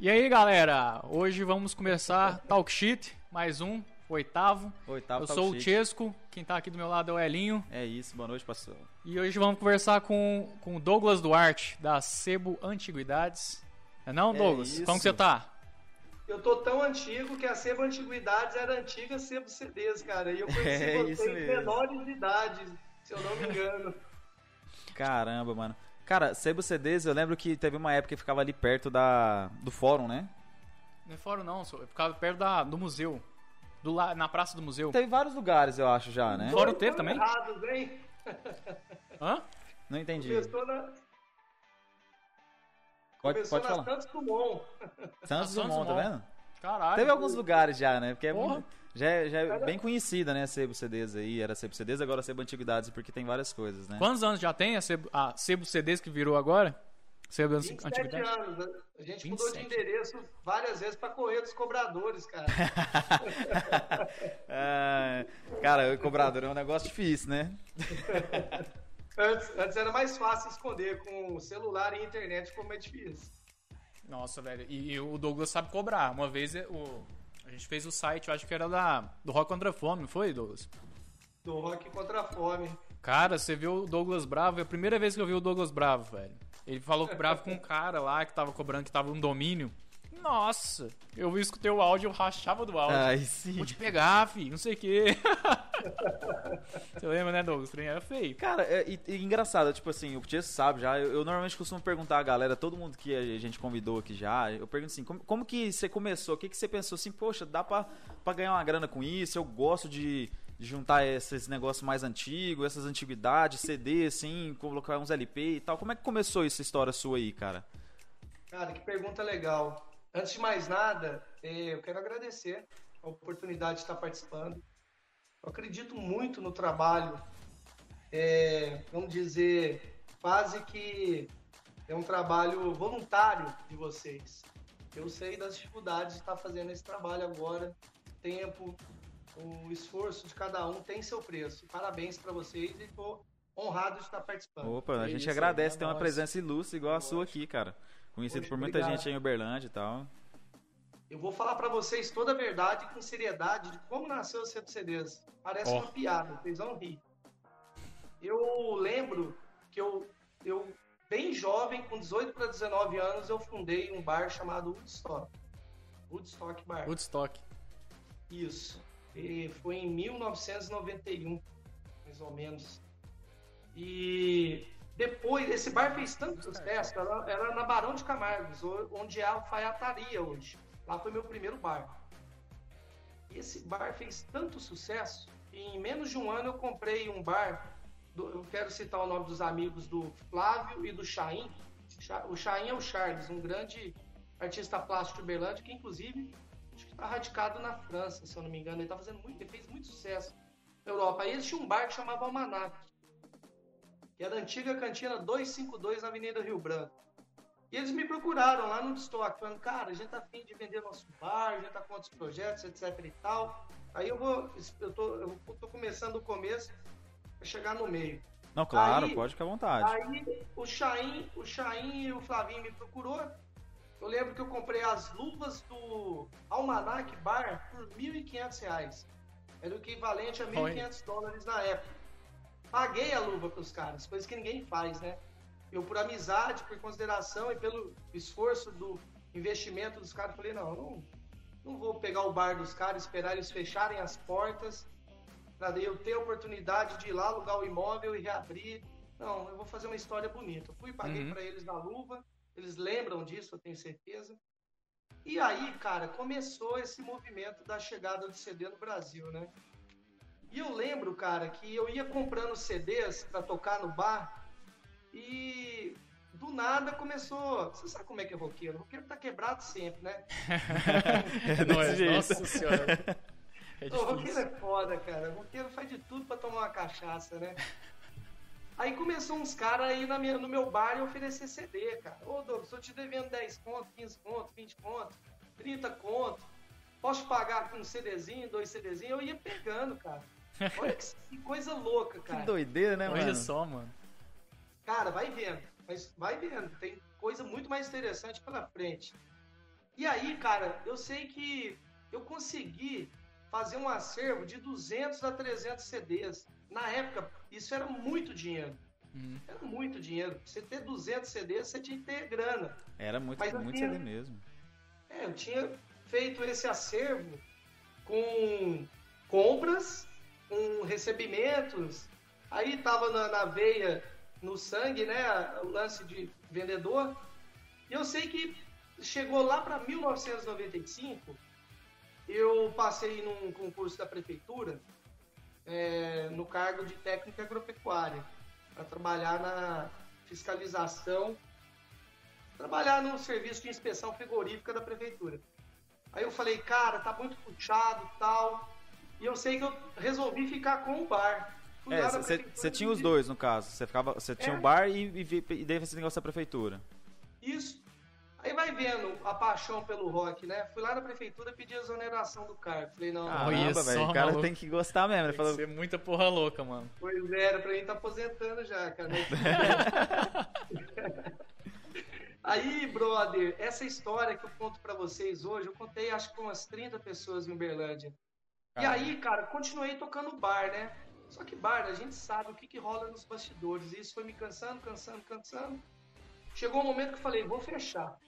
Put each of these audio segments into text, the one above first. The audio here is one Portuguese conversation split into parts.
E aí, galera? Hoje vamos começar Talk Shit, mais um, oitavo. Oitavo Eu Talk sou o Shit. Chesco, quem tá aqui do meu lado é o Elinho. É isso, boa noite, pastor. E hoje vamos conversar com, com o Douglas Duarte, da Sebo Antiguidades. É não, É Douglas? isso. Como que você tá? Eu tô tão antigo que a Sebo Antiguidades era antiga Sebo CDs, cara. E eu conheci É isso vocês mesmo. menores de idade, se eu não me engano. Caramba, mano. Cara, Sebo CDs, eu lembro que teve uma época que ficava ali perto da, do fórum, né? Não é fora não, só- eu ficava perto da, do museu. Do, la- na praça do museu. Teve vários lugares, eu acho, já, né? Fora o Dois teve também? Errados, hein? Hã? Não entendi. Começou na, Pode, começou pode na falar. Santos Dumont. Santos Santos Dumont, tá Dumont. vendo? Caralho. Teve alguns lugares já, né? Porque é muito- já, é- já é bem conhecida, né? Sebo CDs aí. Era Sebo CDs, agora Sebo Antiguidades, porque tem várias coisas, né? Quantos anos já tem a Sebo, a Sebo CDs que virou agora? Sebo 27 Antiguidades? anos. A gente mudou de 27. endereço várias vezes pra correr dos cobradores, cara. Ah, cara, o cobrador é um negócio difícil, né? Antes, antes era mais fácil esconder com celular e internet, como é difícil. Nossa, velho. E, e o Douglas sabe cobrar. Uma vez é, o, a gente fez o site, eu acho que era da, do Rock Contra a Fome, não foi, Douglas? Do rock contra a fome. Cara, você viu o Douglas Bravo? É a primeira vez que eu vi o Douglas Bravo, velho. Ele falou que bravo com um cara lá que tava cobrando que tava um domínio. Nossa, eu vi escutei o áudio, eu rachava do áudio. Ai, sim. Vou te pegar, fi, não sei o quê. Você lembra, né, Douglas? O trem era feio. Cara, é, e, e engraçado, tipo assim, o Tiesto sabe já, eu, eu normalmente costumo perguntar a galera, todo mundo que a gente convidou aqui já, eu pergunto assim, como, como que você começou? O que, que você pensou assim, poxa, dá pra, pra ganhar uma grana com isso? Eu gosto de, de juntar esses negócios mais antigos, essas antiguidades, CD, assim, colocar uns LP e tal. Como é que começou essa história sua aí, cara? Cara, que pergunta legal. Antes de mais nada, eh, eu quero agradecer a oportunidade de estar participando. Eu acredito muito no trabalho, eh, vamos dizer, quase que é um trabalho voluntário de vocês. Eu sei das dificuldades de estar fazendo esse trabalho agora, tempo, o esforço de cada um tem seu preço. Parabéns para vocês e estou honrado de estar participando. Opa, a Que gente isso, agradece é ter uma nóis. presença ilustre igual a sua aqui, cara. Conhecido Poxa, por muita obrigado. gente aí em Uberlândia e tal. Eu vou falar pra vocês toda a verdade com seriedade de como nasceu o Sebo CDs. Parece Ó. uma piada, vocês vão rir. Eu lembro que eu, eu bem jovem, com 18 para 19 anos, eu fundei um bar chamado Woodstock. Woodstock Bar. Woodstock. Isso. E foi em 1991, mais ou menos. E depois, esse bar fez tanto sucesso, era, era na Barão de Camargos, onde é a alfaiataria hoje. Lá foi meu primeiro bar. E esse bar fez tanto sucesso, que em menos de um ano eu comprei um bar. do- eu quero citar o nome dos amigos do Flávio e do Chaim. Cha- O Chaim é o Charles, um grande artista plástico de Uberlândia, que inclusive acho que está radicado na França, se eu não me engano. Ele tá fazendo muito, ele fez muito sucesso na Europa. Aí existia um bar que chamava Almanac, que era a antiga cantina 252 na Avenida Rio Branco. E eles me procuraram lá no estoque, falando, cara, a gente tá afim de vender nosso bar, a gente tá com outros projetos, etc e tal. Aí eu vou, eu tô, eu tô começando o começo pra chegar no meio. Não, claro, Aí- pode ficar à vontade. Aí o Chain, o Chain e o Flavinho me procurou. Eu lembro que eu comprei as luvas do Almanac Bar por 1.500 reais. Era o equivalente a 1.500 dólares na época. Paguei a luva para os caras, coisa que ninguém faz, né? Eu, por amizade, por consideração e pelo esforço do investimento dos caras, falei: não, não, não vou pegar o bar dos caras, esperar eles fecharem as portas para eu ter a oportunidade de ir lá alugar o imóvel e reabrir. Não, eu vou fazer uma história bonita. Eu fui, paguei Uhum. para eles na luva, eles lembram disso, eu tenho certeza. E aí, cara, começou esse movimento da chegada do CD no Brasil, né? E eu lembro, cara, que eu ia comprando CDs para tocar no bar e do nada começou. Você sabe como é que é roqueiro? O roqueiro tá quebrado sempre, né? É nóis, jeito. nossa senhora. É O roqueiro é foda, cara. O roqueiro faz de tudo pra tomar uma cachaça, né? Aí começou uns caras aí na minha, no meu bar e oferecer CD, cara. Ô, Douglas, tô te devendo 10 conto, 15 conto, 20 conto, 30 conto. Posso pagar com um CDzinho, dois CDzinhos? Eu ia pegando, cara. Olha que, que coisa louca, Que cara. doideira, né, Olha mano? só, mano. Cara, vai vendo. Mas vai vendo. Tem coisa muito mais interessante pela frente. E aí, cara, eu sei que eu consegui fazer um acervo de 200 a 300 CDs. Na época, isso era muito dinheiro. Uhum. Era muito dinheiro. Pra você ter 200 CDs, você tinha que ter grana. Era muito, Mas muito tinha- CD mesmo. É, eu tinha feito esse acervo com compras, com recebimentos. Aí tava na, na veia, no sangue, né? O lance de vendedor. E eu sei que chegou lá para 1995, eu passei num concurso da prefeitura é, no cargo de técnica agropecuária para trabalhar na fiscalização, trabalhar no serviço de inspeção frigorífica da prefeitura. Aí eu falei, cara, tá muito puxado tal. E eu sei que eu resolvi ficar com o bar. Fui É, você tinha os dois, no caso. Você ficava, você tinha É. o bar e, e, e daí esse negócio da prefeitura. Isso. Aí vai vendo a paixão pelo rock, né? Fui lá na prefeitura pedir a exoneração do cargo. Falei, não, Caramba, velho. O cara maluco. tem que gostar mesmo. Ele Tem que falou, ser muita porra louca, mano. pois é, era pra mim estar aposentando já, cara. Aí, brother, essa história que eu conto pra vocês hoje, eu contei acho que com umas 30 pessoas em Uberlândia. E aí, cara, continuei tocando bar, né? Só que bar, a gente sabe o que, que rola nos bastidores. E isso foi me cansando, cansando, cansando. Chegou um momento que eu falei, vou fechar.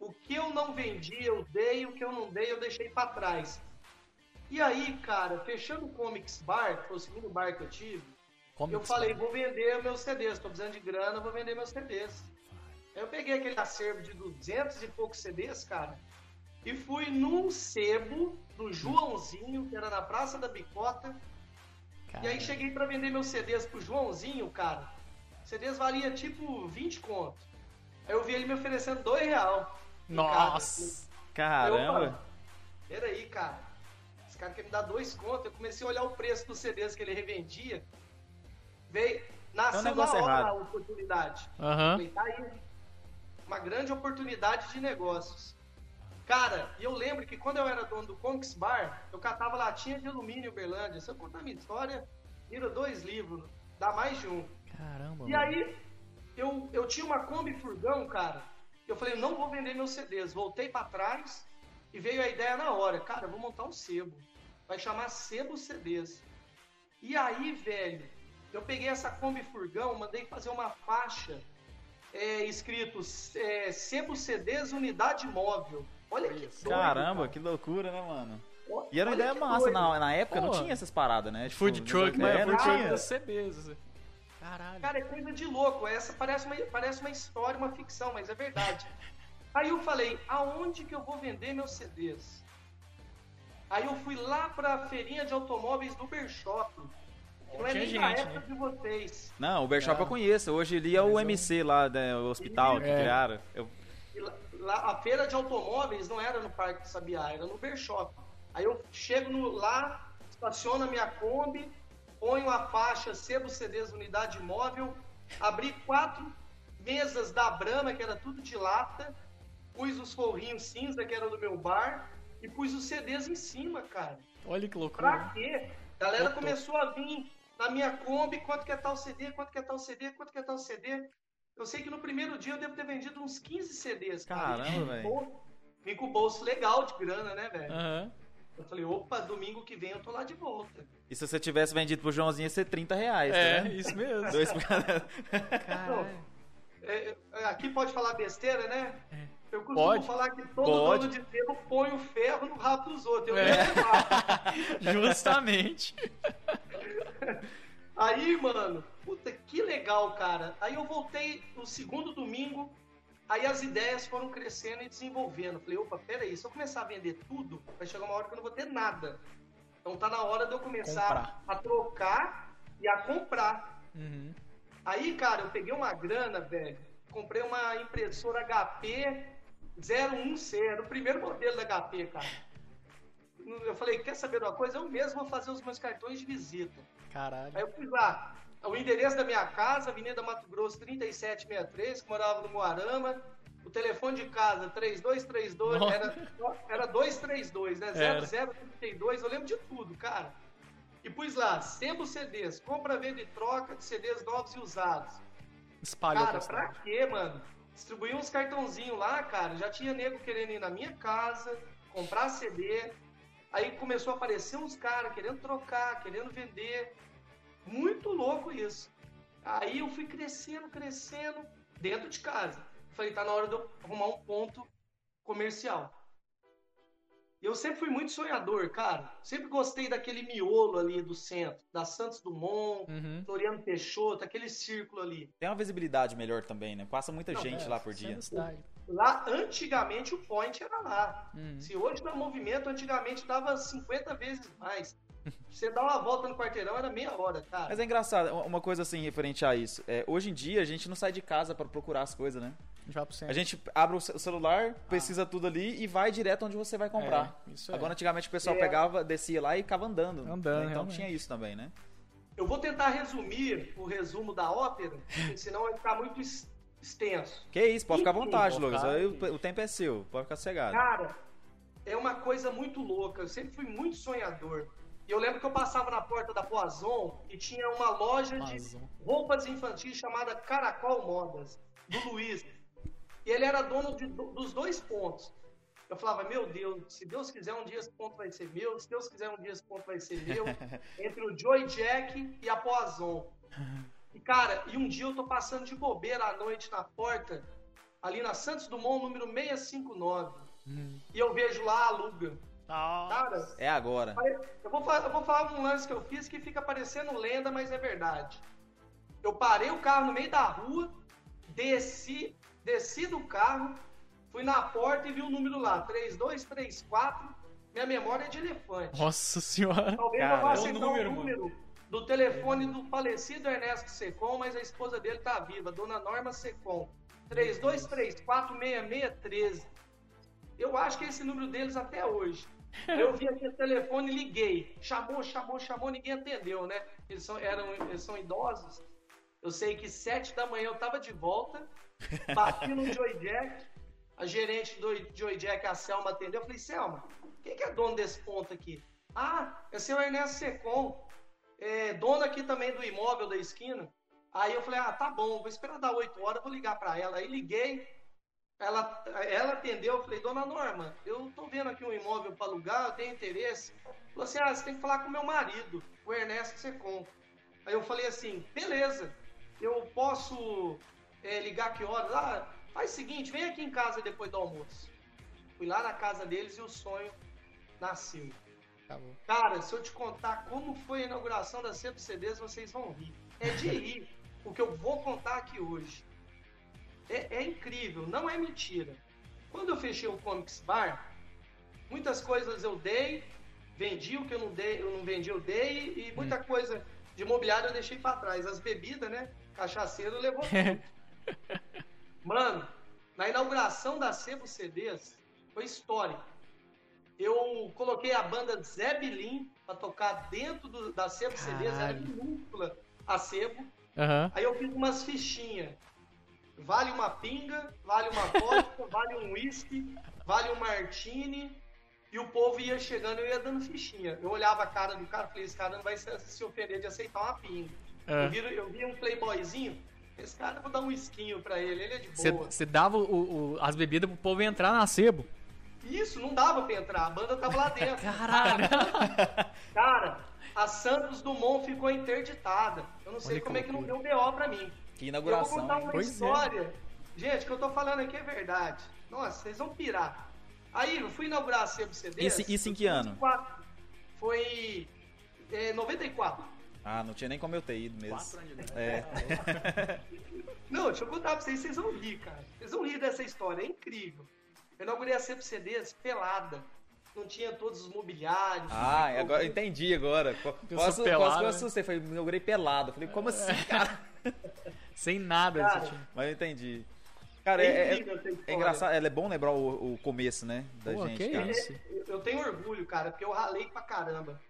O que eu não vendi, eu dei. O que eu não dei, eu deixei pra trás. E aí, cara, fechando o Comics Bar, que foi o segundo bar que eu tive, Como eu falei, vou vender meus CDs. Tô precisando de grana, vou vender meus CDs. Aí eu peguei aquele acervo de 200 e poucos CDs, cara, e fui num sebo do Joãozinho, que era na Praça da Bicota. E aí cheguei pra vender meus CDs pro Joãozinho, cara. CDs valia tipo 20 conto. Aí eu vi ele me oferecendo 2 real. Nossa. cada. Eu, caramba. Peraí, cara. Esse cara quer me dar dois contos. Eu comecei a olhar o preço dos CDs que ele revendia. Veio. Nasceu É um na hora errado. a oportunidade. Aham. Falei, tá aí. Uma grande oportunidade de negócios. Cara, e eu lembro que quando eu era dono do Comics Bar, eu catava latinha de alumínio em Uberlândia. Se eu contar minha história, vira dois livros. Dá mais de um. Caramba, E mano. aí, eu, eu tinha uma Kombi Furgão, cara. Eu falei, não vou vender meus CDs. Voltei pra trás e veio a ideia na hora. Cara, eu vou montar um sebo. Vai chamar Sebo CDs. E aí, velho, eu peguei essa Kombi Furgão, mandei fazer uma faixa é, escrito é, Sebo CDs Unidade Móvel. Olha que doido, Caramba, cara. que loucura, né, mano? E era uma olha ideia que massa. Na, na época não Pô. tinha essas paradas, né? Tipo, Food truck, né? né? Não Food tinha. truck CBs. assim. Caralho. Cara, é coisa de louco. Essa parece uma, parece uma história, uma ficção, mas é verdade. Aí eu falei, aonde que eu vou vender meus CDs? Aí eu fui lá pra feirinha de automóveis do Ubershop. que Não é nem da gente, época né? de vocês. Não, o Bershop Ah. eu conheço. Hoje ele é o MC lá, né, o hospital que É. criaram. Eu, E lá, a feira de automóveis não era no Parque Sabiá, era no Ubershop. Aí eu chego no- lá, estaciono a minha Kombi, ponho a faixa Sebo CDs Unidade Móvel, abri quatro mesas da Brahma, que era tudo de lata, pus os forrinhos cinza, que era do meu bar, e pus os CDs em cima, cara. Olha que Pra loucura. quê? A galera Botou. começou a vir na minha Kombi, quanto que é tal CD, quanto que é tal CD, quanto que é tal CD. Eu sei que no primeiro dia eu devo ter vendido uns 15 CDs, cara. Caramba, velho. Vim com o bolso legal de grana, né, velho? Aham. Eu falei, opa, domingo que vem eu tô lá de volta. E se você tivesse vendido pro Joãozinho, ia ser 30 reais, tá É, vendo? isso mesmo. Dois por cada. Caralho. É, é, aqui pode falar besteira, né? Eu costumo Pode. falar que todo Pode. dono de sebo põe o ferro no rabo dos outros. Eu É. Justamente. Aí, mano, puta, que legal, cara. Aí eu voltei no segundo domingo, aí as ideias foram crescendo e desenvolvendo. Falei, opa, peraí, se eu começar a vender tudo, vai chegar uma hora que eu não vou ter nada. Então tá na hora de eu começar Comprar. a trocar e a comprar. Uhum. Aí, cara, eu peguei uma grana, velho. Comprei uma impressora HP 01C, era o primeiro modelo da HP, cara. Eu falei, quer saber de uma coisa? Eu mesmo vou fazer os meus cartões de visita. Caralho. Aí eu fui lá, o endereço da minha casa, Avenida Mato Grosso 3763, que morava no Moarama. O telefone de casa, 3232, Nossa. era, era 232, né? Era. 0032, eu lembro de tudo, cara. E pus lá, Sebo CDs, compra, venda e troca de CDs novos e usados. Espalhou Cara, pra quê, mano? Distribuí uns cartãozinhos lá, cara. Já tinha nego querendo ir na minha casa, comprar CD. Aí começou a aparecer uns caras querendo trocar, querendo vender. Muito louco isso. Aí eu fui crescendo, crescendo dentro de casa. Falei, tá na hora de eu arrumar um ponto comercial. Eu sempre fui muito sonhador, cara. Sempre gostei daquele miolo ali do centro, da Santos Dumont, Uhum. Floriano Peixoto, aquele círculo ali. Tem uma visibilidade melhor também, né? Passa muita Não, gente É, lá por dia. cidade. Lá, antigamente, o point era lá. Uhum. Se hoje dá movimento, antigamente dava 50 vezes mais. Você dá uma volta no quarteirão, era meia hora, cara. Mas é engraçado, uma coisa assim referente a isso. É, hoje em dia a gente não sai de casa pra procurar as coisas, né? A gente vai pro. A gente abre o ce- o celular, pesquisa tudo ali e vai direto onde você vai comprar. É, isso é. Agora, antigamente, o pessoal É. pegava, descia lá e ficava andando. Andando, né? Então realmente. tinha isso também, né? Eu vou tentar resumir o resumo da ópera, porque senão vai ficar muito extenso. Que isso, pode ficar à vontade, Lucas. Aí o, o tempo é seu, pode ficar cegado. Cara, é uma coisa muito louca. Eu sempre fui muito sonhador. E eu lembro que eu passava na porta da Poison e tinha uma loja de Amazon. roupas infantis chamada Caracol Modas, do Luiz. E ele era dono de- dos dois pontos. Eu falava, meu Deus, se Deus quiser um dia esse ponto vai ser meu, se Deus quiser um dia esse ponto vai ser meu, entre o Joy Jack e a Poison. E cara, e um dia eu tô passando de bobeira à noite na porta, ali na Santos Dumont, número 659. Hum. E eu vejo lá a Luga. Nossa. Cara, É agora. eu vou, fa- eu vou falar um lance que eu fiz que fica parecendo lenda, mas é verdade. Eu parei o carro no meio da rua, desci, desci do carro, fui na porta e vi o número lá, 3234. Minha memória é de elefante. Nossa senhora. Talvez Cara, eu vá é o acertar número, o número do telefone do falecido Ernesto Secom, mas a esposa dele tá viva, Dona Norma Secom. 32346613. Eu acho que é esse número deles até hoje. Eu vi aqui o telefone liguei. Chamou, chamou, chamou, ninguém atendeu, né? Eles são, eram, eles são idosos. Eu sei que sete da manhã eu tava de volta, bati no Joy Jack, a gerente do Joy Jack, a Selma, atendeu. Eu falei, Selma, quem que é dono desse ponto aqui? Ah, é seu Ernesto Secom, é, dono aqui também do imóvel da esquina. Aí eu falei, ah, tá bom, vou esperar dar 8 horas, vou ligar para ela. Aí liguei, ela, ela atendeu, eu falei, dona Norma, eu tô vendo aqui um imóvel para alugar, eu tenho interesse. Falou assim, ah, você tem que falar com meu marido, o Ernesto Secom. Aí eu falei assim, beleza, eu posso é, ligar que horas? Ah, faz o seguinte, vem aqui em casa depois do almoço. Fui lá na casa deles e o sonho nasceu. Acabou. Cara, se eu te contar como foi a inauguração da Sempre CDs, vocês vão rir. É de rir o que eu vou contar aqui hoje. É, é incrível, não é mentira. Quando eu fechei o Comics Bar, muitas coisas eu dei, vendi o que eu não dei, eu não vendi, eu dei, e muita coisa de imobiliário eu deixei para trás. As bebidas, né? Cachaceiro levou tudo. Mano, na inauguração da Sebo CDs, foi histórico. Eu coloquei a banda Zé Bilim pra tocar dentro do- da Sebo CDs, era minúscula a Sebo. Aham. Aí eu fiz umas fichinhas. Vale uma pinga, vale uma vodka, vale um whisky, vale um martini. E o povo ia chegando, eu ia dando fichinha. Eu olhava a cara do cara e falei, esse cara não vai se, se ofender de aceitar uma pinga. É. Eu, vi, eu vi um playboyzinho, esse cara eu vou dar um esquinho pra ele, ele é de boa. Você dava o- o- as bebidas pro povo entrar na sebo. Isso, não dava pra entrar, a banda tava lá dentro. Caralho. Cara, a Santos Dumont ficou interditada. Eu não sei Olha que como é que não deu BO pra mim. Que Eu vou inauguração. contar uma Pois é. história. Gente, o que eu tô falando aqui é verdade. Nossa, vocês vão pirar. Aí, eu fui inaugurar a Sebo CD. Isso- isso em que ano? Foi é, 94. Ah, não tinha nem como eu ter ido mesmo. Quatro anos de. É. Não, deixa eu contar pra vocês, vocês vão rir, cara. Vocês vão rir dessa história, é incrível. Eu inaugurei a Sebo CDs pelada. Não tinha todos os mobiliários. Ah, agora tudo. entendi agora. Eu quase pelado, que eu né? assustei. Falei, inaugurei pelado. Falei, como assim, cara? Sem nada. Cara, você tinha. Mas eu entendi. Cara, É é, é- é engraçado, é bom lembrar o, o começo, né? Da Pô, gente, que cara. isso? Eu- Eu tenho orgulho, cara, porque eu ralei pra caramba.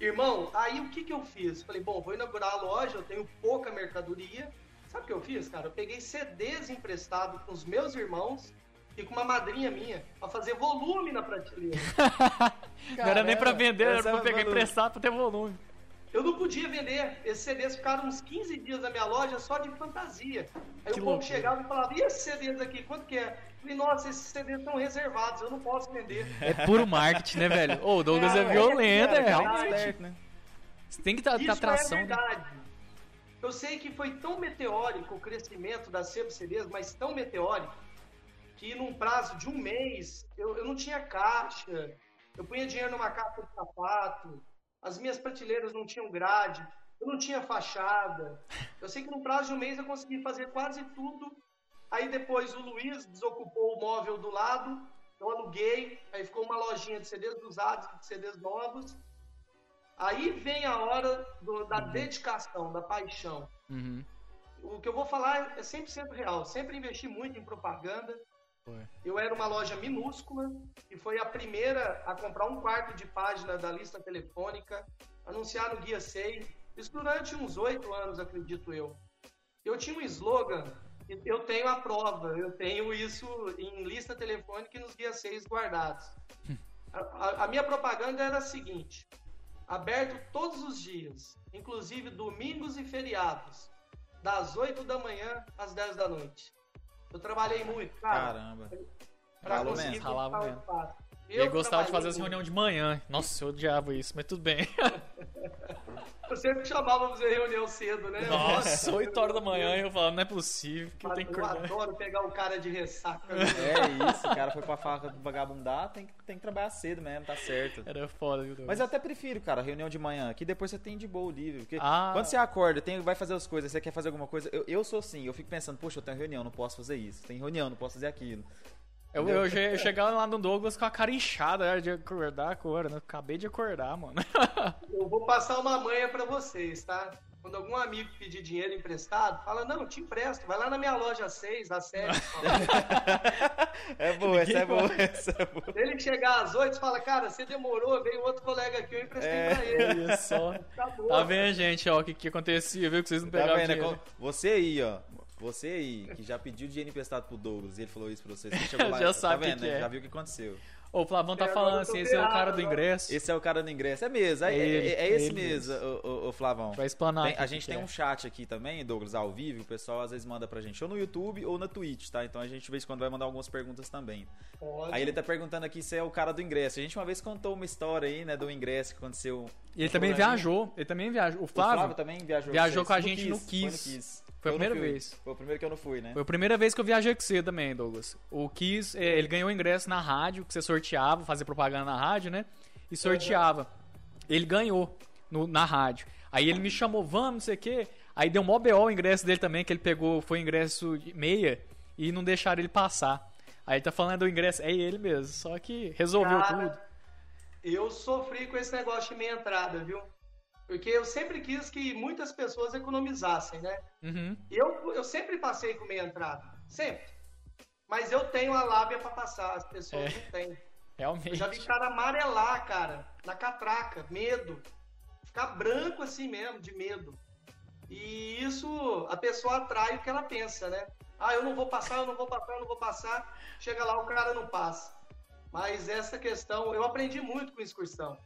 Irmão, aí o que que eu fiz? Falei, bom, vou inaugurar a loja, eu tenho pouca mercadoria. Sabe o que eu fiz, cara? Eu peguei CDs emprestados com os meus irmãos e com uma madrinha minha pra fazer volume na prateleira. Não era nem pra vender, era pra é pegar maluco. emprestado pra ter volume. eu não podia vender. Esses CDs ficaram uns 15 dias na minha loja só de fantasia. Aí Que o povo chegava e falava, e esses CDs aqui, quanto que é? Eu falei, nossa, esses CDs estão reservados, eu não posso vender. É puro marketing, né, velho? Ô, o Douglas é Cara, violento, é, é, cara, realmente. Esperto, né? Você tem que estar Isso atração, é né? verdade. Eu sei que foi tão meteórico o crescimento das sebo CDs, mas tão meteórico, que num prazo de um mês, eu, eu não tinha caixa, eu punha dinheiro numa caixa de sapato, as minhas prateleiras não tinham grade, eu não tinha fachada. Eu sei que num prazo de um mês eu consegui fazer quase tudo. Aí depois o Luiz desocupou o móvel do lado, eu aluguei, aí ficou uma lojinha de CDs usados, de CDs novos. Aí vem a hora do- da dedicação, da paixão. Uhum. O que eu vou falar é 100% real. Sempre investi muito em propaganda. Foi. Eu era uma loja minúscula e foi a primeira a comprar um quarto de página da lista telefônica, anunciar no Guia 6. Isso durante uns oito anos, acredito eu. Eu tinha um slogan, eu tenho a prova, eu tenho isso em lista telefônica e nos Guia 6 guardados. A, a- a minha propaganda era a seguinte: aberto todos os dias, inclusive domingos e feriados, das 8 da manhã às 10 da noite. Eu trabalhei muito, cara, Caramba. pra Ralou conseguir mesmo. Ralava mesmo. Eu, Eu gostava de fazer muito. reunião de manhã. Nossa, eu odiava isso, mas tudo bem. Eu sempre chamava pra fazer reunião cedo, né? Nossa, 8 horas da manhã eu falava, não é possível que eu tenho que Eu adoro pegar o cara de ressaca. né? É isso, o cara foi pra faca vagabundar, tem, que- tem que trabalhar cedo mesmo, tá certo. Era foda, viu? Mas eu até prefiro, cara, reunião de manhã, que depois você tem de boa o livre. Porque Ah. quando você acorda, tem, vai fazer as coisas, você quer fazer alguma coisa. Eu, eu sou assim, eu fico pensando, poxa, eu tenho reunião, não posso fazer isso. Tem reunião, não posso fazer aquilo. Eu, eu, che- eu chegava lá no Douglas com a cara inchada era de acordar agora, né? Acabei de acordar, mano. Eu vou passar uma manha pra vocês, tá? Quando algum amigo pedir dinheiro emprestado, fala, não, te empresto. Vai lá na minha loja 6, a 7. É boa, essa é boa, essa é boa. Se ele chegar às 8, fala, cara, você demorou, veio outro colega aqui, eu emprestei É. pra ele. Olha só. Acabou. Tá vendo, gente, ó, o que, que acontecia, viu? Que vocês não Tá pegaram vendo? É Você aí, ó. Você aí, que já pediu dinheiro emprestado pro Douglas e ele falou isso pra você, você chegou lá Já sabe tá o que vendo, que né? é. Já viu o que aconteceu. Ô, o Flavão tá É, falando assim, esse é o cara do ingresso. Esse é o cara do ingresso. É mesmo, é, ele, é é esse mesmo, mesmo. ô, ô, ô, Flavão. Vai explanar Tem- a o que gente que tem é. um chat aqui também, Douglas, ao vivo. O pessoal às vezes manda pra gente ou no YouTube ou na Twitch, tá? Então a gente, de vez em quando, vai mandar algumas perguntas também. Pode. Aí ele tá perguntando aqui se é o cara do ingresso. A gente uma vez contou uma história aí, né, do ingresso que aconteceu. E ele também viajou, ele também viajou. O O Flávio, Flávio também viajou, viajou com a gente no Kiss. Foi a Eu primeira vez. Foi o primeiro que eu não fui, né? Foi a primeira vez que eu viajei com você também, Douglas. O Kiss, é, ele ganhou ingresso na rádio, que você sorteava, fazia propaganda na rádio, né? E sorteava. Ele ganhou no- na rádio. Aí ele me chamou, vamos, não sei o quê. Aí deu mó BO o ingresso dele também, que ele pegou, foi ingresso de meia e não deixaram ele passar. Aí tá falando do ingresso, é ele mesmo, só que resolveu Cara, tudo. Eu sofri com esse negócio de meia entrada, viu? Porque eu sempre quis que muitas pessoas economizassem, né? Uhum. Eu, eu sempre passei com meia entrada. Sempre. Mas eu tenho a lábia pra passar, as pessoas É. não têm. Realmente. Eu já vi cara amarelar, cara, na catraca, medo. Ficar branco assim mesmo, de medo. E isso, a pessoa atrai o que ela pensa, né? Ah, eu não vou passar, eu não vou passar, eu não vou passar. Chega lá, o cara não passa. Mas essa questão, eu aprendi muito com excursão.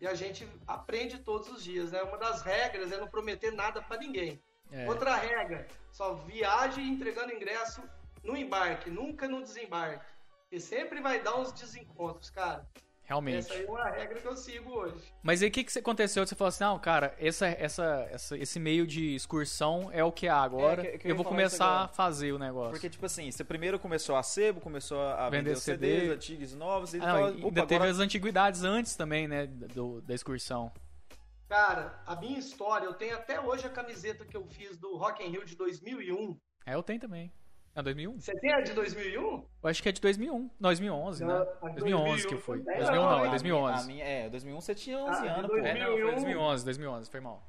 E a gente aprende todos os dias, né? Uma das regras é não prometer nada pra ninguém. É. Outra regra, só viaje entregando ingresso no embarque, nunca no desembarque. E sempre vai dar uns desencontros, cara. Realmente. Essa aí é uma regra que eu sigo hoje. Mas aí o que, que aconteceu? Você falou assim, não, cara, essa, essa, essa- esse meio de excursão é o que há agora. É, que- que eu vou começar a fazer o negócio. Porque, tipo assim, você primeiro começou a sebo, começou a Vender vender, os CD. CDs antigos e novos, e Ah, não, fala, e opa, ainda teve agora... as antiguidades antes também, né, do, da excursão. Cara, a minha história, eu tenho até hoje a camiseta que eu fiz do Rock in Rio de 2001. É, eu tenho também. É 2001? Você tem a de 2001? Eu acho que é de 2001. Não, 2011, né? Não, a 2011 que 2001 foi. também 2001 não, é a 2011. A minha, é, 2001 você tinha 11 Ah, anos, de pô. É, não, foi 2001. 2011, 2011, foi mal.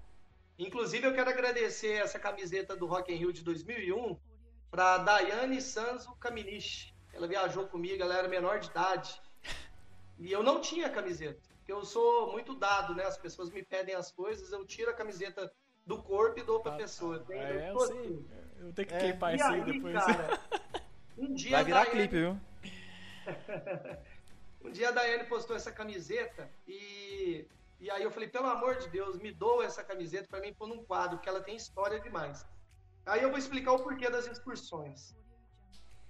Inclusive, eu quero agradecer essa camiseta do Rock in Rio de 2001 para Daiane Sanzo Caminich. Ela viajou comigo, ela era menor de idade. E eu não tinha camiseta. porque Eu sou muito dado, né? As pessoas me pedem as coisas, eu tiro a camiseta do corpo e dou pra pessoa. Tem- É, eu sou sei. assim. Eu vou ter que É. queipar E isso aí depois. cara, um dia Vai a virar Daiane- clipe, viu? Um dia a Daiane postou essa camiseta e E aí eu falei, pelo amor de Deus, me doa essa camiseta para mim pôr num quadro, porque ela tem história demais. Aí eu vou explicar o porquê das excursões.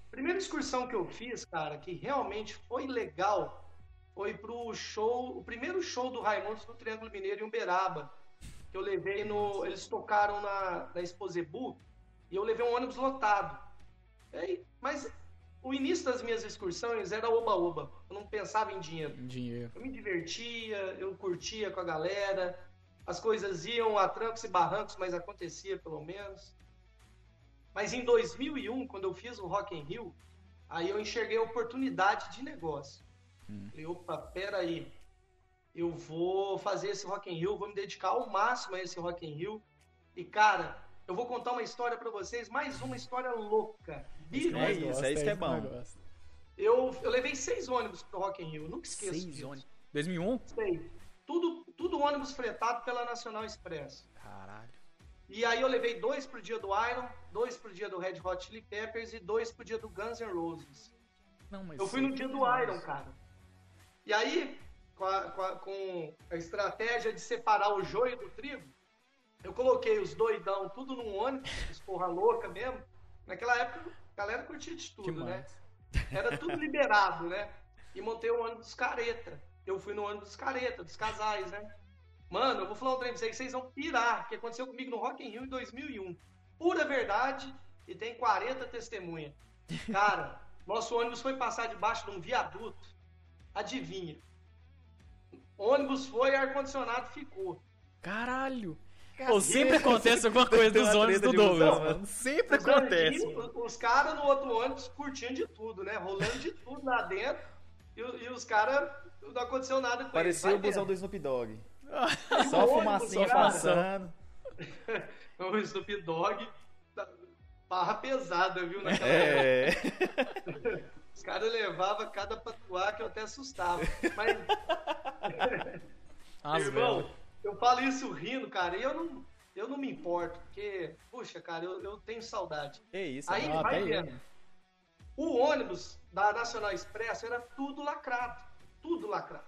Primeira excursão que eu fiz, cara, que realmente foi legal, foi pro show, o primeiro show do Raimundos no Triângulo Mineiro em Uberaba. Que eu levei no. Eles tocaram na, na Exposebu e eu levei um ônibus lotado. Aí, mas o início das minhas excursões era oba-oba. Eu não pensava em dinheiro. Dinheiro. Eu me divertia, eu curtia com a galera. As coisas iam a trancos e barrancos, mas acontecia pelo menos. Mas em 2001, quando eu fiz o Rock in Rio, aí eu enxerguei a oportunidade de negócio. Hum. Falei, opa, peraí, eu vou fazer esse Rock in Rio, vou me dedicar ao máximo a esse Rock in Rio. E, cara, eu vou contar uma história para vocês, mais uma história louca. Viram? É isso, é isso que é bom. Eu, eu levei seis ônibus pro Rock in Rio, nunca esqueço Seis disso. ônibus. 2001? Seis. Tudo, tudo ônibus fretado pela Nacional Express. Caralho. E aí eu levei dois pro dia do Iron, dois pro dia do Red Hot Chili Peppers e dois pro dia do Guns N' Roses. Não, mas Eu fui no dia do Iron, cara. E aí, com a, com a- com a estratégia de separar o joio do trigo, eu coloquei os doidão tudo num ônibus, porra louca mesmo. Naquela época, a galera curtia de tudo, né? Era tudo liberado, né? E montei o ônibus dos careta. Eu fui no ônibus careta, dos casais, né? Mano, eu vou falar um trem pra vocês que vocês vão pirar, que aconteceu comigo no Rock in Rio em 2001. Pura verdade, e tem 40 testemunhas. Cara, nosso ônibus foi passar debaixo de um viaduto. Adivinha? O ônibus foi, ar-condicionado ficou. Caralho. Pô, sempre acontece alguma coisa dos ônibus do Douglas, busão, mano. Sempre Os acontece. Os caras no outro ônibus curtindo de tudo, né? Rolando de tudo lá dentro. E, o- e os caras, não aconteceu nada com Parecia o eles. Vai busão vendo. do Snoop Dogg. O Só ônibus, fumacinha passando. O Snoop Dogg, tá- barra pesada, viu? Naquela É. Os caras levavam cada patuá que eu até assustava. Mas, As irmão, velas. eu falo isso rindo, cara, e eu não, eu não me importo, porque, puxa, cara, eu, eu tenho saudade. Que isso, Aí, mano. Ah, vai até eu. vendo. O ônibus da Nacional Expresso era tudo lacrado. Tudo lacrado.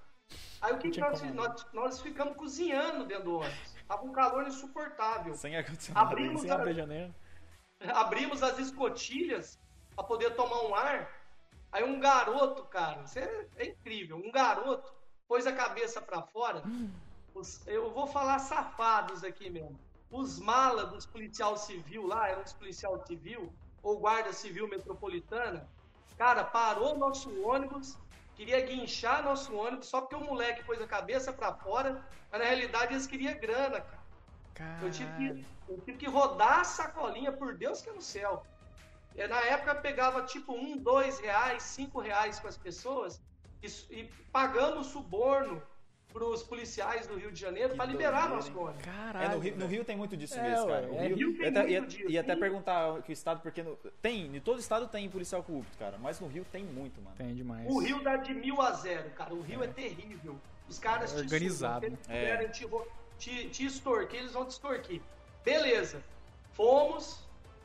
Aí o que, que nós, nós, nós ficamos cozinhando dentro do ônibus? Tava um calor insuportável. Sem ar-condicionado. Abrimos Sem a- abrir a janela. abrimos as escotilhas para poder tomar um ar. Aí um garoto, cara, isso é, é incrível. Um garoto pôs a cabeça para fora. Os- eu vou falar safados aqui mesmo. Os malas dos policial civil lá, eram os policial civil ou guarda civil metropolitana. Cara, parou nosso ônibus, queria guinchar nosso ônibus só porque o moleque pôs a cabeça para fora, mas na realidade eles queriam grana, cara. Eu tive, que, eu tive que rodar a sacolinha, por Deus que é no céu. É, Na época pegava tipo um, dois reais, cinco reais com as pessoas e, e pagando suborno pros policiais do Rio de Janeiro para liberar nosso hein? ônibus. Caralho. É, no Rio, no Rio tem muito disso É, mesmo, cara. ué, O é, Rio, Rio tem e até, muito ia, disso. ia até perguntar que o estado, porque no- tem, em todo estado tem policial corrupto, cara, mas no Rio tem muito, mano. Tem demais. O Rio dá de mil a zero, cara. O Rio é, terrível. Os caras É te organizado. É. eles te, ro- te, te extorquir, eles vão te extorquir. Beleza. Fomos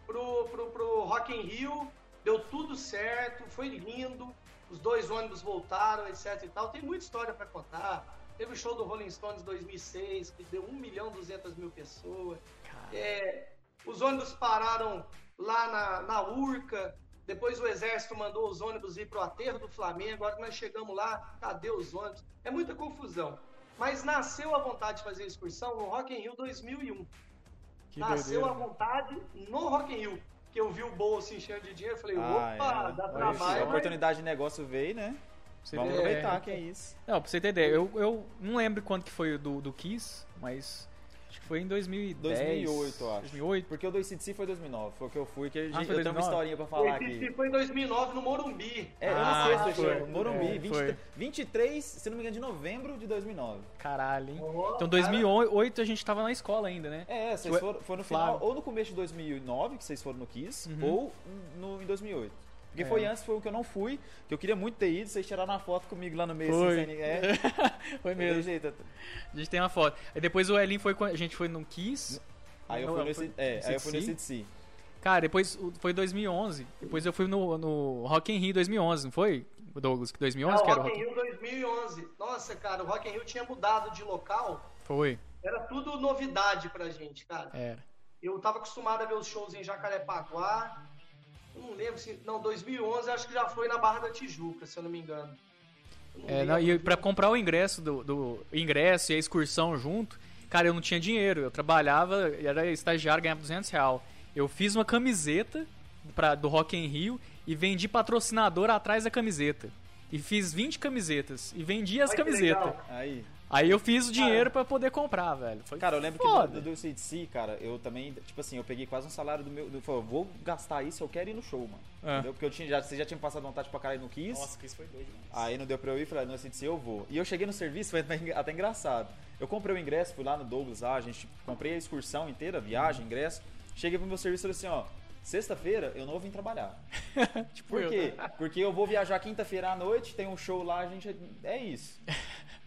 pro, pro, pro Rock in Rio, deu tudo certo, foi lindo. Os dois ônibus voltaram, etc e tal. Tem muita história para contar. Teve o show do Rolling Stones 2006, que deu 1 milhão e 200 mil pessoas. É, os ônibus pararam lá na, na Urca. Depois o Exército mandou os ônibus ir para o aterro do Flamengo. Agora que nós chegamos lá, cadê os ônibus? É muita confusão. Mas nasceu a vontade de fazer a excursão no Rock in Rio 2001. Que nasceu doideira. a vontade no Rock in Rio. Que eu vi o bolso enchendo de dinheiro, eu falei, Ah, opa, é. dá Olha isso, trabalho. A oportunidade de negócio veio, né? Você Vamos aproveitar é, que é isso. Não, pra você ter ideia, eu, eu não lembro quanto que foi do, do Kiss, mas foi em 2010. 2008, eu acho. 2008. Porque o do ICDC foi 2009, foi o que eu fui, que a gente, Ah, eu tenho uma 2009? historinha pra falar aqui. foi em 2009 no Morumbi. É, eu Ah, não sei se foi. foi. Morumbi, É, 20 foi. 23, se não me engano, de novembro de 2009. Caralho, hein? Oh, Então cara. 2008 a gente tava na escola ainda, né? É, vocês Foi- foram, foram no Flávio. final, ou no começo de 2009, que vocês foram no Kiss, Uhum. ou no, em 2008. Porque É. foi antes, foi o que eu não fui, que eu queria muito ter ido, vocês tiraram uma foto comigo lá no meio, Foi. assim. É, foi mesmo. jeito. A gente tem uma foto. Aí depois o Elin foi com a gente foi no Kiss. Aí eu Não, fui no, foi- é, aí eu fui no. ICDC. Cara, depois foi 2011. Depois eu fui no, no Rock in Rio 2011, não foi? Douglas? Que 2011 Não, que era o Rock in Rock Rio 2011. Nossa, cara, o Rock in Rio tinha mudado de local. Foi, Era tudo novidade pra gente, cara. era. Eu tava acostumado a ver os shows em Jacarepaguá. Não lembro se. Não, 2011 acho que já foi na Barra da Tijuca, se eu não me engano. Não É, não, e pra comprar o ingresso do, do ingresso e a excursão junto, cara, eu não tinha dinheiro. Eu trabalhava, era estagiário, ganhava 200 real. Eu fiz uma camiseta pra, do Rock in Rio e vendi patrocinador atrás da camiseta. E fiz 20 camisetas e vendi as camisetas. Aí. Aí eu fiz o dinheiro pra poder comprar, velho. Foi Cara, eu lembro foda. que do, do CDC, cara, eu também, tipo assim, eu peguei quase um salário do meu. Do, falei, vou gastar isso, eu quero ir no show, mano. É. Entendeu? Porque eu tinha, já, você já tinha passado vontade pra caralho no Kiss. Nossa, que isso foi doido, mano. Aí não deu pra eu ir, falei, no CDC eu vou. E eu cheguei no serviço, foi até, até engraçado. Eu comprei o ingresso, fui lá no Douglas, lá, a gente comprei a excursão inteira, viagem, ingresso. Cheguei pro meu serviço e falei assim, ó, sexta-feira eu não vou vir trabalhar. Tipo Por eu, quê? Porque eu vou viajar quinta-feira à noite, tem um show lá, a gente. É isso.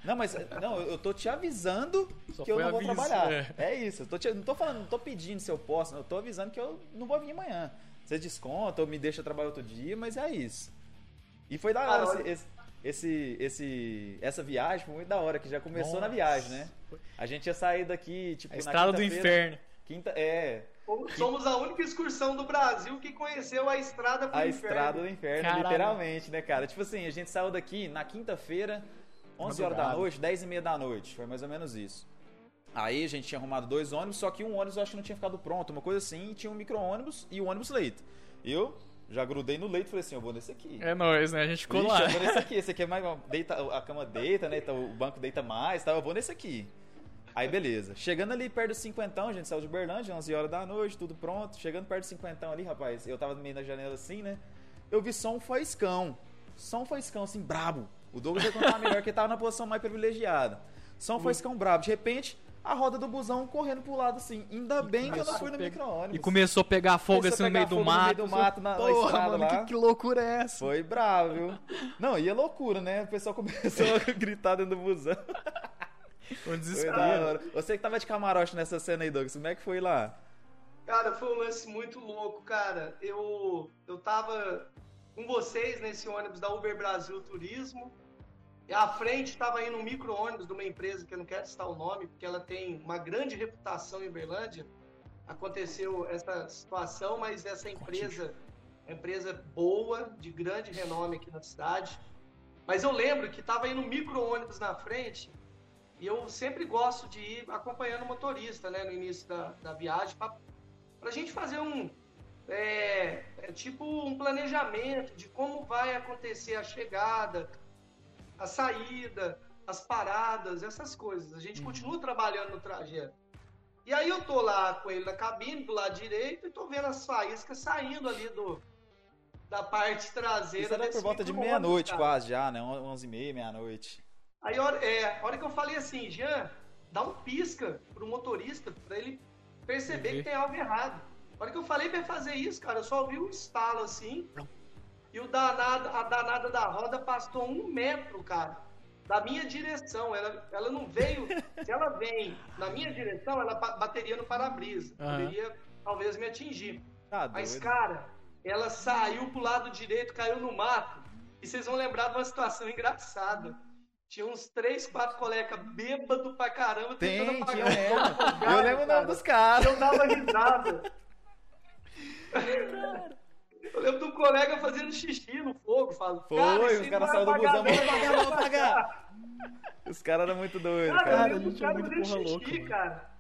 Não, mas não, eu tô te avisando Só que eu não vou aviso, trabalhar. é. É, isso. Eu tô te- não tô falando, não tô pedindo se eu posso, não, eu tô avisando que eu não vou vir amanhã. Você desconta ou me deixa trabalhar outro dia, mas é isso. E foi da hora Cara, esse, esse, esse- essa viagem, foi muito da hora, que já começou na Nossa. viagem, né? A gente ia sair daqui, tipo, A na estrada do inferno. Quinta, é, Somos a única excursão do Brasil que conheceu a estrada pro A inferno. estrada do inferno, Caralho. literalmente, né, cara? Tipo assim, a gente saiu daqui na quinta-feira, 11 horas da noite, 10 e meia da noite. Foi mais ou menos isso. Aí a gente tinha arrumado dois ônibus, só que um ônibus eu acho que não tinha ficado pronto, uma coisa assim, e tinha um micro-ônibus e o ônibus leito. Eu já grudei no leito e falei assim, eu vou nesse aqui. É nóis, né? A gente ficou Vixe, lá. eu vou nesse aqui, esse aqui é mais. Deita, a cama deita, né? então O banco deita mais, tá? Eu vou nesse aqui. Aí beleza. Chegando ali perto do cinquentão, a gente saiu de Berlândia, 11 horas da noite, tudo pronto. Chegando perto do cinquentão ali, rapaz, eu tava no meio da janela assim, né? Eu vi só um faiscão. Só um faiscão, assim, brabo. O Douglas ia contar melhor, que tava na posição mais privilegiada. Só um faiscão brabo. De repente, a roda do busão correndo pro lado assim. Ainda bem que eu não fui no micro-ônibus. E começou a pegar fogo Começou assim no meio do fogo no meio mato. do mato, na- na Porra, estrada mano, lá. que, que loucura é essa? Foi bravo, viu? Não, e é loucura, né? O pessoal começou a gritar dentro do busão. Um desespero. Você que tava de camarote nessa cena aí, Douglas, como é que foi lá? Cara, foi um lance muito louco, cara. Eu, eu tava com vocês nesse ônibus da Uber Brasil Turismo. E à frente tava indo um micro-ônibus de uma empresa que eu não quero citar o nome, porque ela tem uma grande reputação em Berlândia. Aconteceu essa situação, mas essa empresa é empresa boa, de grande renome aqui na cidade. Mas eu lembro que tava indo um micro-ônibus na frente e eu sempre gosto de ir acompanhando o motorista, né, no início da, da viagem, pra pra gente fazer um é, é tipo um planejamento de como vai acontecer a chegada, a saída, as paradas, essas coisas. A gente continua trabalhando no trajeto. E aí eu tô lá com ele na cabine, do lado direito, e tô vendo as faíscas saindo ali do da parte traseira. Isso era por volta de meia-noite quase já, né? 11 e meia, meia-noite. Aí, a hora, é, a hora que eu falei assim, Jean, dá um pisca pro motorista pra ele perceber Uhum. que tem algo errado. A hora que eu falei pra ele fazer isso, cara, eu só ouvi um estalo assim. E o danado, a danada da roda passou um metro, cara, da minha direção. Ela, ela não veio. se ela vem na minha direção, ela ba- bateria no para-brisa. Aham. Poderia talvez me atingir. Tá Mas, doido. cara, ela saiu pro lado direito, caiu no mato. E vocês vão lembrar de uma situação engraçada. Tinha uns três, quatro colegas bêbado pra caramba Tem, tentando apagar o fogo, Eu lembro o nome dos caras. Eu dava risada. Eu lembro de um colega fazendo xixi no fogo. Falo, Foi, cara, os caras saíram do vai busão, apagar, vamos não. pagar, vamos pagar. Os caras eram muito doidos, Cara, cara. eu lembro a gente do cara é muito fazendo porra xixi, louca, cara.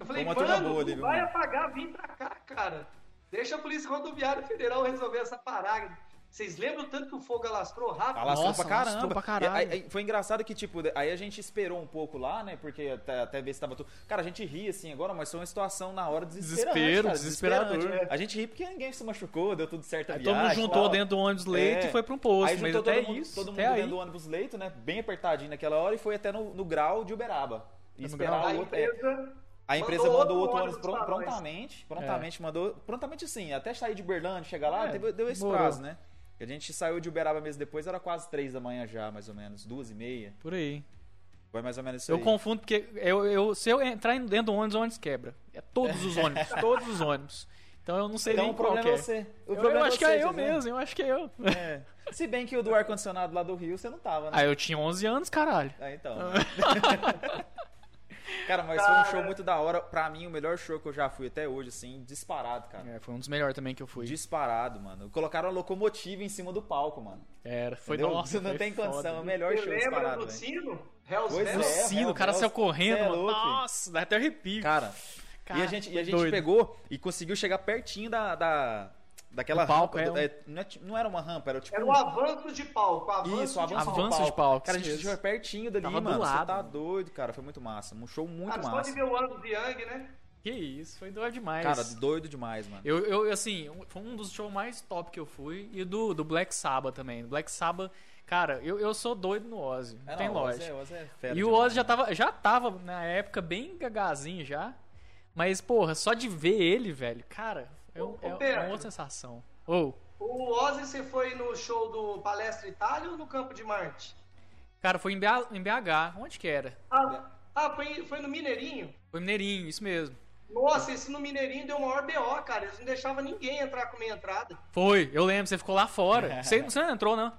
Eu falei, mano, boa ali, não viu, vai mano? apagar, vim pra cá, cara. Deixa a Polícia Rodoviária Federal resolver essa parada. Vocês lembram tanto que o fogo alastrou rápido? Alastrou Nossa, pra caramba. alastrou pra caralho. aí- aí foi engraçado que, tipo, aí a gente esperou um pouco lá, né? Porque até, até ver se tava tudo. Cara, a gente ri assim agora, mas foi uma situação na hora desesperante. Desespero, cara, desesperador. desesperante. A gente ri porque ninguém se machucou, deu tudo certo a Aí todo mundo viagem, juntou tal. dentro do ônibus leito É. e foi pra um posto. Aí mas juntou até todo mundo, isso, todo mundo até aí. dentro do ônibus leito, né? Bem apertadinho naquela hora e foi até no, no grau de Uberaba. E esperar grau? A o outro. é, empresa a empresa mandou mandou outro outro ônibus prontamente. Prontamente mandou. Prontamente sim, até sair de Berlândia, chegar lá, É, teve- deu esse prazo, né? A gente saiu de Uberaba mesmo depois, era quase três da manhã já, mais ou menos. Duas e meia. Por aí. Foi mais ou menos isso Eu aí. confundo porque eu, eu, se eu entrar dentro do ônibus, o ônibus quebra. É todos os ônibus, todos os ônibus. Então eu não sei Então nem o qual problema que é é. você. O Eu, problema eu é acho que é eu entendeu? mesmo, eu acho que é eu. É. Se bem que o do ar-condicionado lá do Rio você não tava, né? Ah, eu tinha 11 anos, caralho. Ah, então. cara, mas foi um show muito da hora. Pra mim, o melhor show que eu já fui até hoje, assim, disparado, cara. É, foi um dos melhores também que eu fui. Disparado, mano. Colocaram a locomotiva em cima do palco, mano. Era, foi Entendeu? nossa. Não foi tem foda. condição, é o melhor Você show lembra disparado, do velho. sino? Hell's Pois Bells? O É, sino, o cara saiu correndo, é mano. Nossa, dá até arrepio. Cara, Cara, e a gente, e a gente doido. pegou e conseguiu chegar pertinho da. da daquela Do palco, rampa. é. é, não, é não era uma rampa, era tipo. Era um- o avanço de palco. Avanço Isso, avanço, de palco. Avanço de palco, Cara, a gente chegou pertinho dali, Tava do mano. Você lado, tá mano. doido, cara. Foi muito massa. Um show muito Cara, massa. de ver o Angus Young, né? Que isso, foi doido demais. Cara, doido demais, mano. Eu, eu, assim, um- foi um dos shows mais top que eu fui. E do, do Black Sabbath também. Black Sabbath, cara, eu, eu sou doido no Ozzy. Não É, tem não, lógica. Ozzy é- Ozzy é fera E o Ozzy já tava, já tava, na época, bem gagazinho já. Mas, porra, só de ver ele, velho, cara, é, um- ô, é uma outra sensação. Ou, O Ozzy, você foi no show do Palestra Itália ou no Campo de Marte? cara, foi em BH, em BH. Onde que era? Ah, ah foi, foi no Mineirinho? Foi Mineirinho, isso mesmo. Nossa, esse no Mineirinho deu o maior BO, cara. Eles não deixavam ninguém entrar com meia entrada. Foi, eu lembro, você ficou lá fora. Você, você não entrou, não?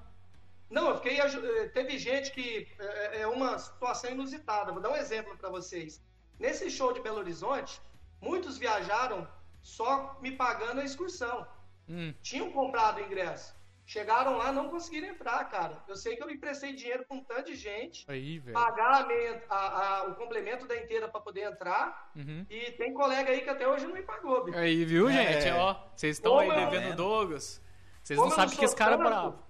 Não, eu fiquei. eh, Teve gente que. É é uma situação inusitada. Vou dar um exemplo para vocês. Nesse show de Belo Horizonte, muitos viajaram só me pagando a excursão. Hum, Tinham comprado o ingresso. Chegaram lá não conseguiram entrar, cara. Eu sei que eu emprestei dinheiro pra um tanto de gente, aí, velho. pagar a a- a- o complemento da inteira para poder entrar. Uhum. E tem colega aí que até hoje não me pagou, bicho. Aí, viu, É. gente? Ó, vocês estão aí devendo? Douglas. Vocês não sabem que esse cara é bravo.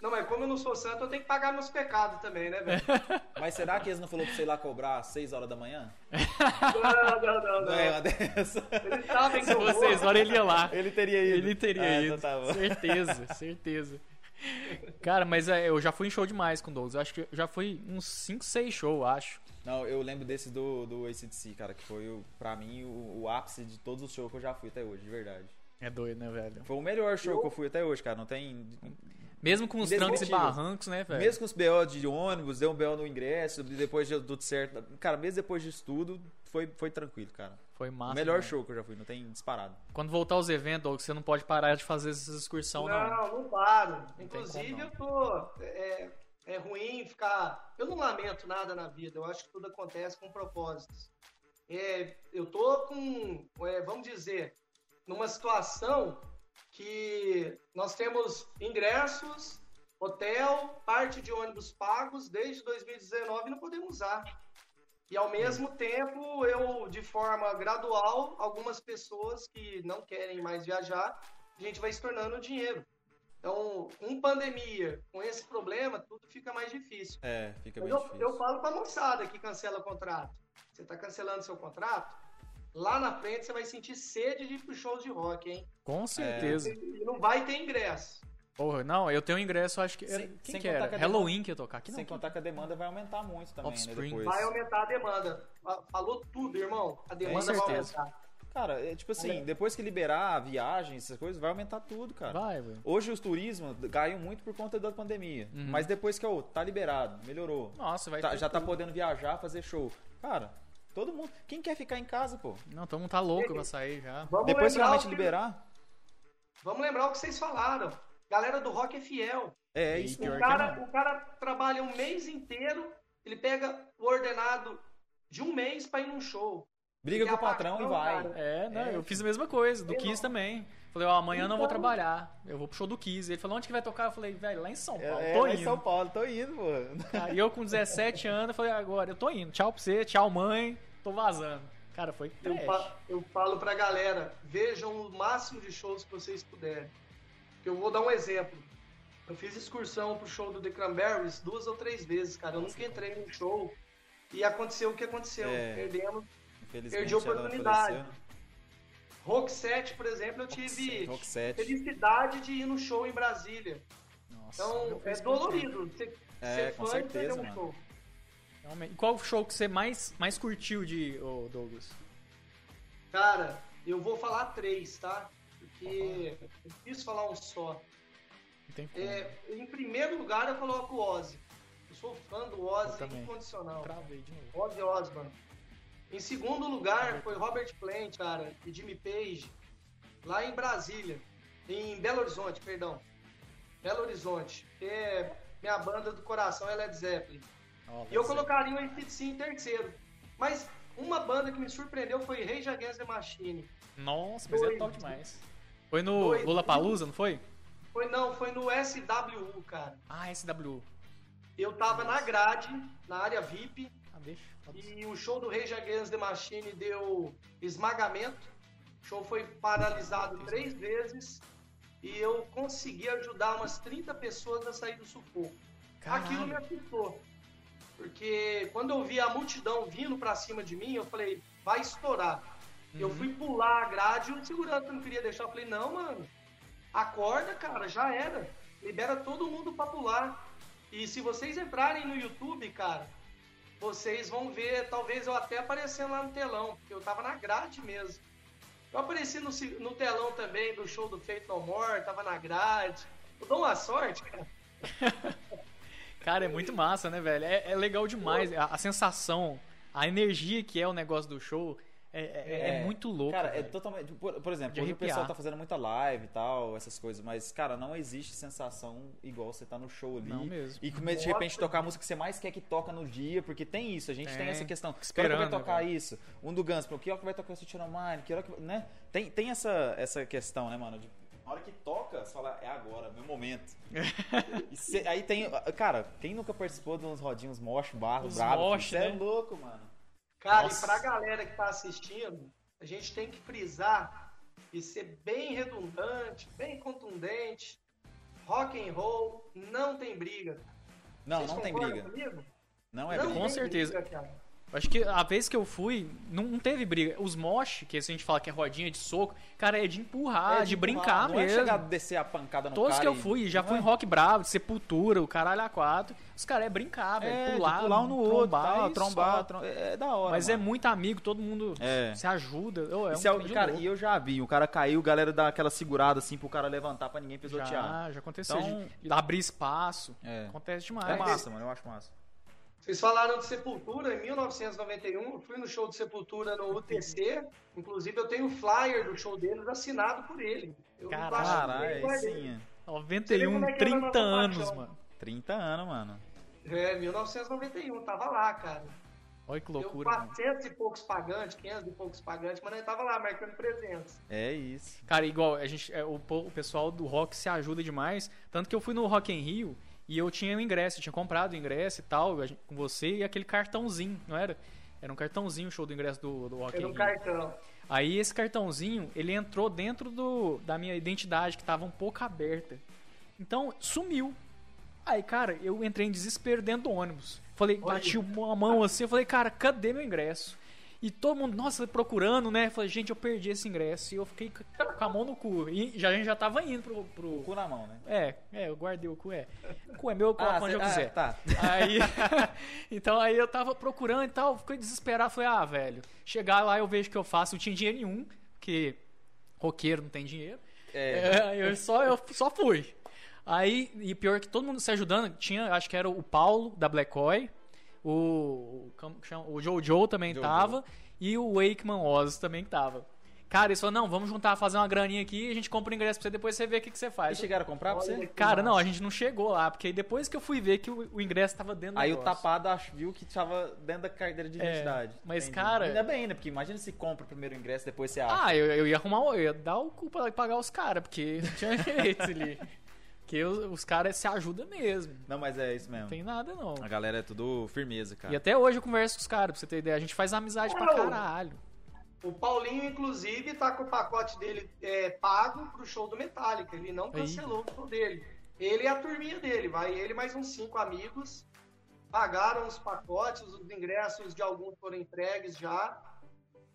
Não, mas como eu não sou santo, eu tenho que pagar meus pecados também, né, velho? Mas será que eles não falou pra você ir lá cobrar às 6 horas da manhã? não, não, não, Não é não. uma dessa. Eles sabem que Se eu vou. vocês olham, ele ia lá. Ele teria ido. Ele teria Ah, ido. então tá bom. certeza, certeza. Cara, mas é, eu já fui em show demais com o Douglas. Eu Acho que eu já fui uns 5, 6 shows, acho. Não, eu lembro desse do, do ACDC, cara, que foi, o, pra mim, o, o ápice de todos os shows que eu já fui até hoje, de verdade. É doido, né, velho? Foi o melhor show que eu fui até hoje, cara. Não tem. Mesmo com os trancos e barrancos, né, velho? Mesmo com os BO de ônibus, deu um BO no ingresso, e depois de tudo certo. Cara, mesmo depois disso tudo, foi, foi tranquilo, cara. Foi massa. o melhor show que eu já fui, não tem disparado. Quando voltar aos eventos, você não pode parar de fazer essas excursões, não. Não, não paro. Inclusive, como, não. eu tô. É, é ruim ficar. Eu não lamento nada na vida. Eu acho que tudo acontece com propósitos. É, eu tô com, é, vamos dizer, numa situação que nós temos ingressos, hotel, parte de ônibus pagos desde 2019 e não podemos usar. E ao mesmo tempo, eu, de forma gradual, algumas pessoas que não querem mais viajar, a gente vai se tornando dinheiro. Então, com pandemia, com esse problema, tudo fica mais difícil. É, fica bem eu, difícil. eu falo pra moçada que cancela contrato. Você tá cancelando seu contrato, lá na frente você vai sentir sede de ir pro shows de rock, hein? Com certeza. E não vai ter ingresso. Porra, não, eu tenho ingresso, acho que. Era, Sem- quem sem que era? que Halloween que ia tocar aqui, não. Sem contar que a demanda vai aumentar muito também, né, Offspring. depois. Vai aumentar a demanda. Fa- Falou tudo, irmão. A demanda vai aumentar. Cara, é tipo assim, depois que liberar a viagem, essas coisas, vai aumentar tudo, cara. Vai, velho. Hoje os turismos caiu muito por conta da pandemia. Uhum. Mas depois que ó, tá liberado, melhorou. Nossa, vai Tá- ter já tá tudo. podendo viajar, fazer show. Cara, todo mundo. Quem quer ficar em casa, pô? Não, todo mundo tá louco pra sair já. Vamos Depois que lembrar realmente o que- liberar. Vamos lembrar o que vocês falaram. Galera do rock é fiel. É E isso. O que é cara, o cara trabalha um mês inteiro, ele pega o ordenado de um mês pra ir num show. Briga com o patrão e vai. cara. É, não, É, eu fiz a mesma coisa, do Kiss também. Falei, ó, amanhã eu não vou Então- trabalhar. Eu vou pro show do Kiss. Ele falou, onde que vai tocar? Eu falei, velho, lá em São Paulo, É, tô lá em indo. São Paulo, tô indo, pô. Aí eu com 17 anos, eu falei, agora eu tô indo. Tchau pra você, tchau mãe, tô vazando. Cara, foi Eu, fa- eu falo pra galera, vejam o máximo de shows que vocês puderem. Eu vou dar um exemplo. Eu fiz excursão pro show do The Cranberries duas ou três vezes, cara. Eu nunca entrei num show e aconteceu o que aconteceu. É. Perdemos. Perdi a oportunidade. Rock 7, por exemplo, eu tive Rock 7. felicidade de ir no show em Brasília. Nossa, Então, é dolorido. Você, É, ser com fã e perder certeza, um mano. show. Realmente. E qual show que você mais, mais curtiu de ô, Douglas? Cara, eu vou falar três, tá? Porque eu quis falar um só. É, em primeiro lugar, eu coloco o Ozzy. Eu sou fã do Ozzy incondicional. Travei de novo. Ozzy Osbourne. Em segundo lugar, foi Robert Plant, cara, e Jimmy Page. lá em Brasília, em Belo Horizonte, perdão. Belo Horizonte, é minha banda do coração é Led Zeppelin. Ó, E eu colocaria o ACDC em terceiro. Mas uma banda que me surpreendeu foi Rage Against the Machine. Nossa, mas é Dois. top demais. Foi no Dois. Lula Palusa, não foi? Foi não, foi no SWU, cara. Ah, SW. Eu tava na grade, na área VIP, Ah, deixa. foda-se. e o show do Rage Against the Machine deu esmagamento. O show foi paralisado três vezes e eu consegui ajudar umas 30 pessoas a sair do sufoco. Aquilo me Caralho. assustou. Porque quando eu vi a multidão vindo pra cima de mim, eu falei, vai estourar. Eu fui pular a grade e o segurança não queria deixar. Eu falei, não, mano, acorda, cara, já era. Libera todo mundo pra pular. E se vocês entrarem no YouTube, cara, vocês vão ver, talvez eu até aparecendo lá no telão, porque eu tava na grade mesmo. Eu apareci no, no telão também do show do Feito No More, tava na grade. Eu dou uma sorte, cara. Cara, é muito massa, né, velho? É, é legal demais. A, a sensação, a energia que é o negócio do show é, é- é muito louco. Cara, é velho. totalmente. Por, por exemplo, De hoje o pessoal tá fazendo muita live e tal, essas coisas, mas, cara, não existe sensação igual você tá no show ali. Não mesmo. E comer, de Nossa. repente tocar a música que você mais quer que toca no dia, porque tem isso, a gente tem, Tem. essa questão. Que hora que Esperando, vai tocar velho. isso? Um do Guns, que hora que vai tocar o Child Mine? Que hora que. Né? Tem, tem essa, essa questão, né, mano? De, na hora que toca, você fala, é agora, meu momento. E cê- aí tem. Cara, quem nunca participou de uns rodinhos mosh, barro, Os brabo? mosh, Você é né? louco, mano. Cara, Nossa. e pra galera que tá assistindo, a gente tem que frisar e ser bem redundante, bem contundente. Rock and roll não tem briga. Não, Vocês não tem briga. comigo? Não é Não briga. Com certeza. briga, cara. Acho que a vez que eu fui, não, não teve briga. Os mosh, que a gente fala que é rodinha de soco, cara, é de empurrar, É de, empurrar, brincar não mesmo. é chegar a descer a pancada no Todos cara que eu e- fui, já não fui é? em Rock Bravo, de Sepultura, o caralho A4. Os caras é brincar, velho. É, pular, de pular um no outro, trombar tal, e trombar, é, é da hora. Mas é mano. muito amigo, todo mundo É. se ajuda. Ô, é E um se é de cara, e eu já vi, o cara caiu, a galera dá aquela segurada assim pro cara levantar pra ninguém pisotear. Já, já aconteceu. Então- de, de abrir espaço. É. Acontece demais. É massa, mano, eu acho massa. Vocês falaram de Sepultura em 1991. Eu fui no show de Sepultura no UTC. Inclusive, eu tenho o flyer do show deles assinado por ele. Eu Caralho, sim. 91, como é que era a 30 nossa anos, paixão. mano. 30 anos, mano. É, 1991, tava lá, cara. Olha que Deu loucura, mano. 400 e poucos pagantes, 500 e poucos pagantes, mas nós tava lá marcando presença. É isso. Cara, igual, a gente, é, o, o pessoal do rock se ajuda demais. Tanto que eu fui no Rock in Rio e eu tinha o ingresso, eu tinha comprado o ingresso e tal, gente- com você e aquele cartãozinho, não era? Era um cartãozinho o show do ingresso do, do Rock Era um cartão. Aí esse cartãozinho, ele entrou dentro do, da minha identidade, que tava um pouco aberta. Então, sumiu. Aí, cara, eu entrei em desespero dentro do ônibus. Falei, Olha. bati uma mão assim, eu falei, cara, cadê meu ingresso? E todo mundo, nossa, procurando, né? Falei, gente, eu perdi esse ingresso. E eu fiquei com a mão no cu. E já, a gente já tava indo pro. pro- Cu na mão, né? É, é, eu guardei o cu, é. O cu é meu, eu coloco onde cê- eu quiser. tá. Aí, então aí eu tava procurando e tal, fiquei desesperado, falei, ah, velho, chegar lá eu vejo o que eu faço, não tinha dinheiro nenhum, porque roqueiro não tem dinheiro. É. É, eu só eu só fui. Aí, e pior que todo mundo se ajudando, tinha, acho que era o Paulo da Black Oi, o o Jojo também Jojo. tava e o Wakeman Oz também tava. Cara, eles falaram, não, vamos juntar, fazer uma graninha aqui e a gente compra o ingresso pra você, depois você vê o que, que você E faz. chegaram a comprar pra você? Cara, não, a gente não chegou lá, porque aí depois que eu fui ver que o, o ingresso tava dentro do Aí o tapado viu que tava dentro da carteira de É, identidade. mas, cara- Ainda bem, né? Porque imagina se compra o primeiro ingresso depois você acha. Ah, eu, eu ia arrumar, eu ia dar o cu pra pagar os caras, porque não tinha jeito ali. Porque os, os caras se ajudam mesmo. Não, mas é isso mesmo. Não tem nada, não. A galera é tudo firmeza, cara. E até hoje eu converso com os caras, pra você ter ideia. A gente faz amizade pra Não. caralho. O Paulinho, inclusive, tá com o pacote dele é, pago pro show do Metallica. Ele não cancelou o show dele. Ele e a turminha dele. Vai ele e mais uns cinco amigos. Pagaram os pacotes, os ingressos de alguns foram entregues já.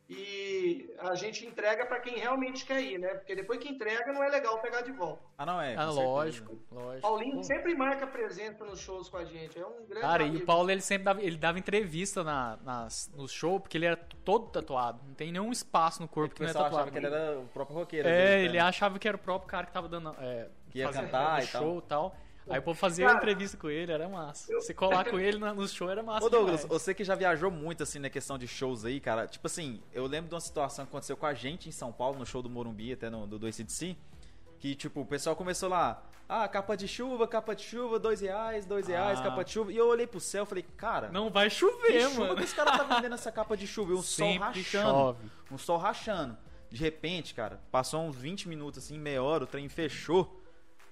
E a gente entrega pra quem realmente quer ir, né? Porque depois que entrega não é legal pegar de volta. Ah, não é? Ah, lógico, lógico. Paulinho Pô. sempre marca presença nos shows com a gente. É um grande Cara, e amigo. o Paulo ele sempre dava, ele dava entrevista na, nas, no show, porque ele era todo tatuado. Não tem nenhum espaço no corpo que não é pessoal tatuado. achava que ele era o próprio roqueiro. É, vezes, ele né? achava que era o próprio cara que tava dando. É, Que ia cantar o e tal. show e tal. Aí o povo fazia Cara, entrevista com ele, era massa. eu- Você colar com ele no show era massa. Ô Douglas, demais. você que já viajou muito assim na questão de shows aí, cara. Tipo assim, eu lembro de uma situação que aconteceu com a gente em São Paulo, no show do Morumbi, até no, do, do ACDC, que tipo, o pessoal começou lá, ah, capa de chuva, capa de chuva, dois reais, dois reais, Ah. capa de chuva. E eu olhei pro céu e falei, cara, Não vai que chover, chuva mano. que esse cara tá vendendo essa capa de chuva? E um sol Sempre rachando. chove. Um sol rachando. De repente, cara, passou uns 20 minutos assim, meia hora, o trem fechou.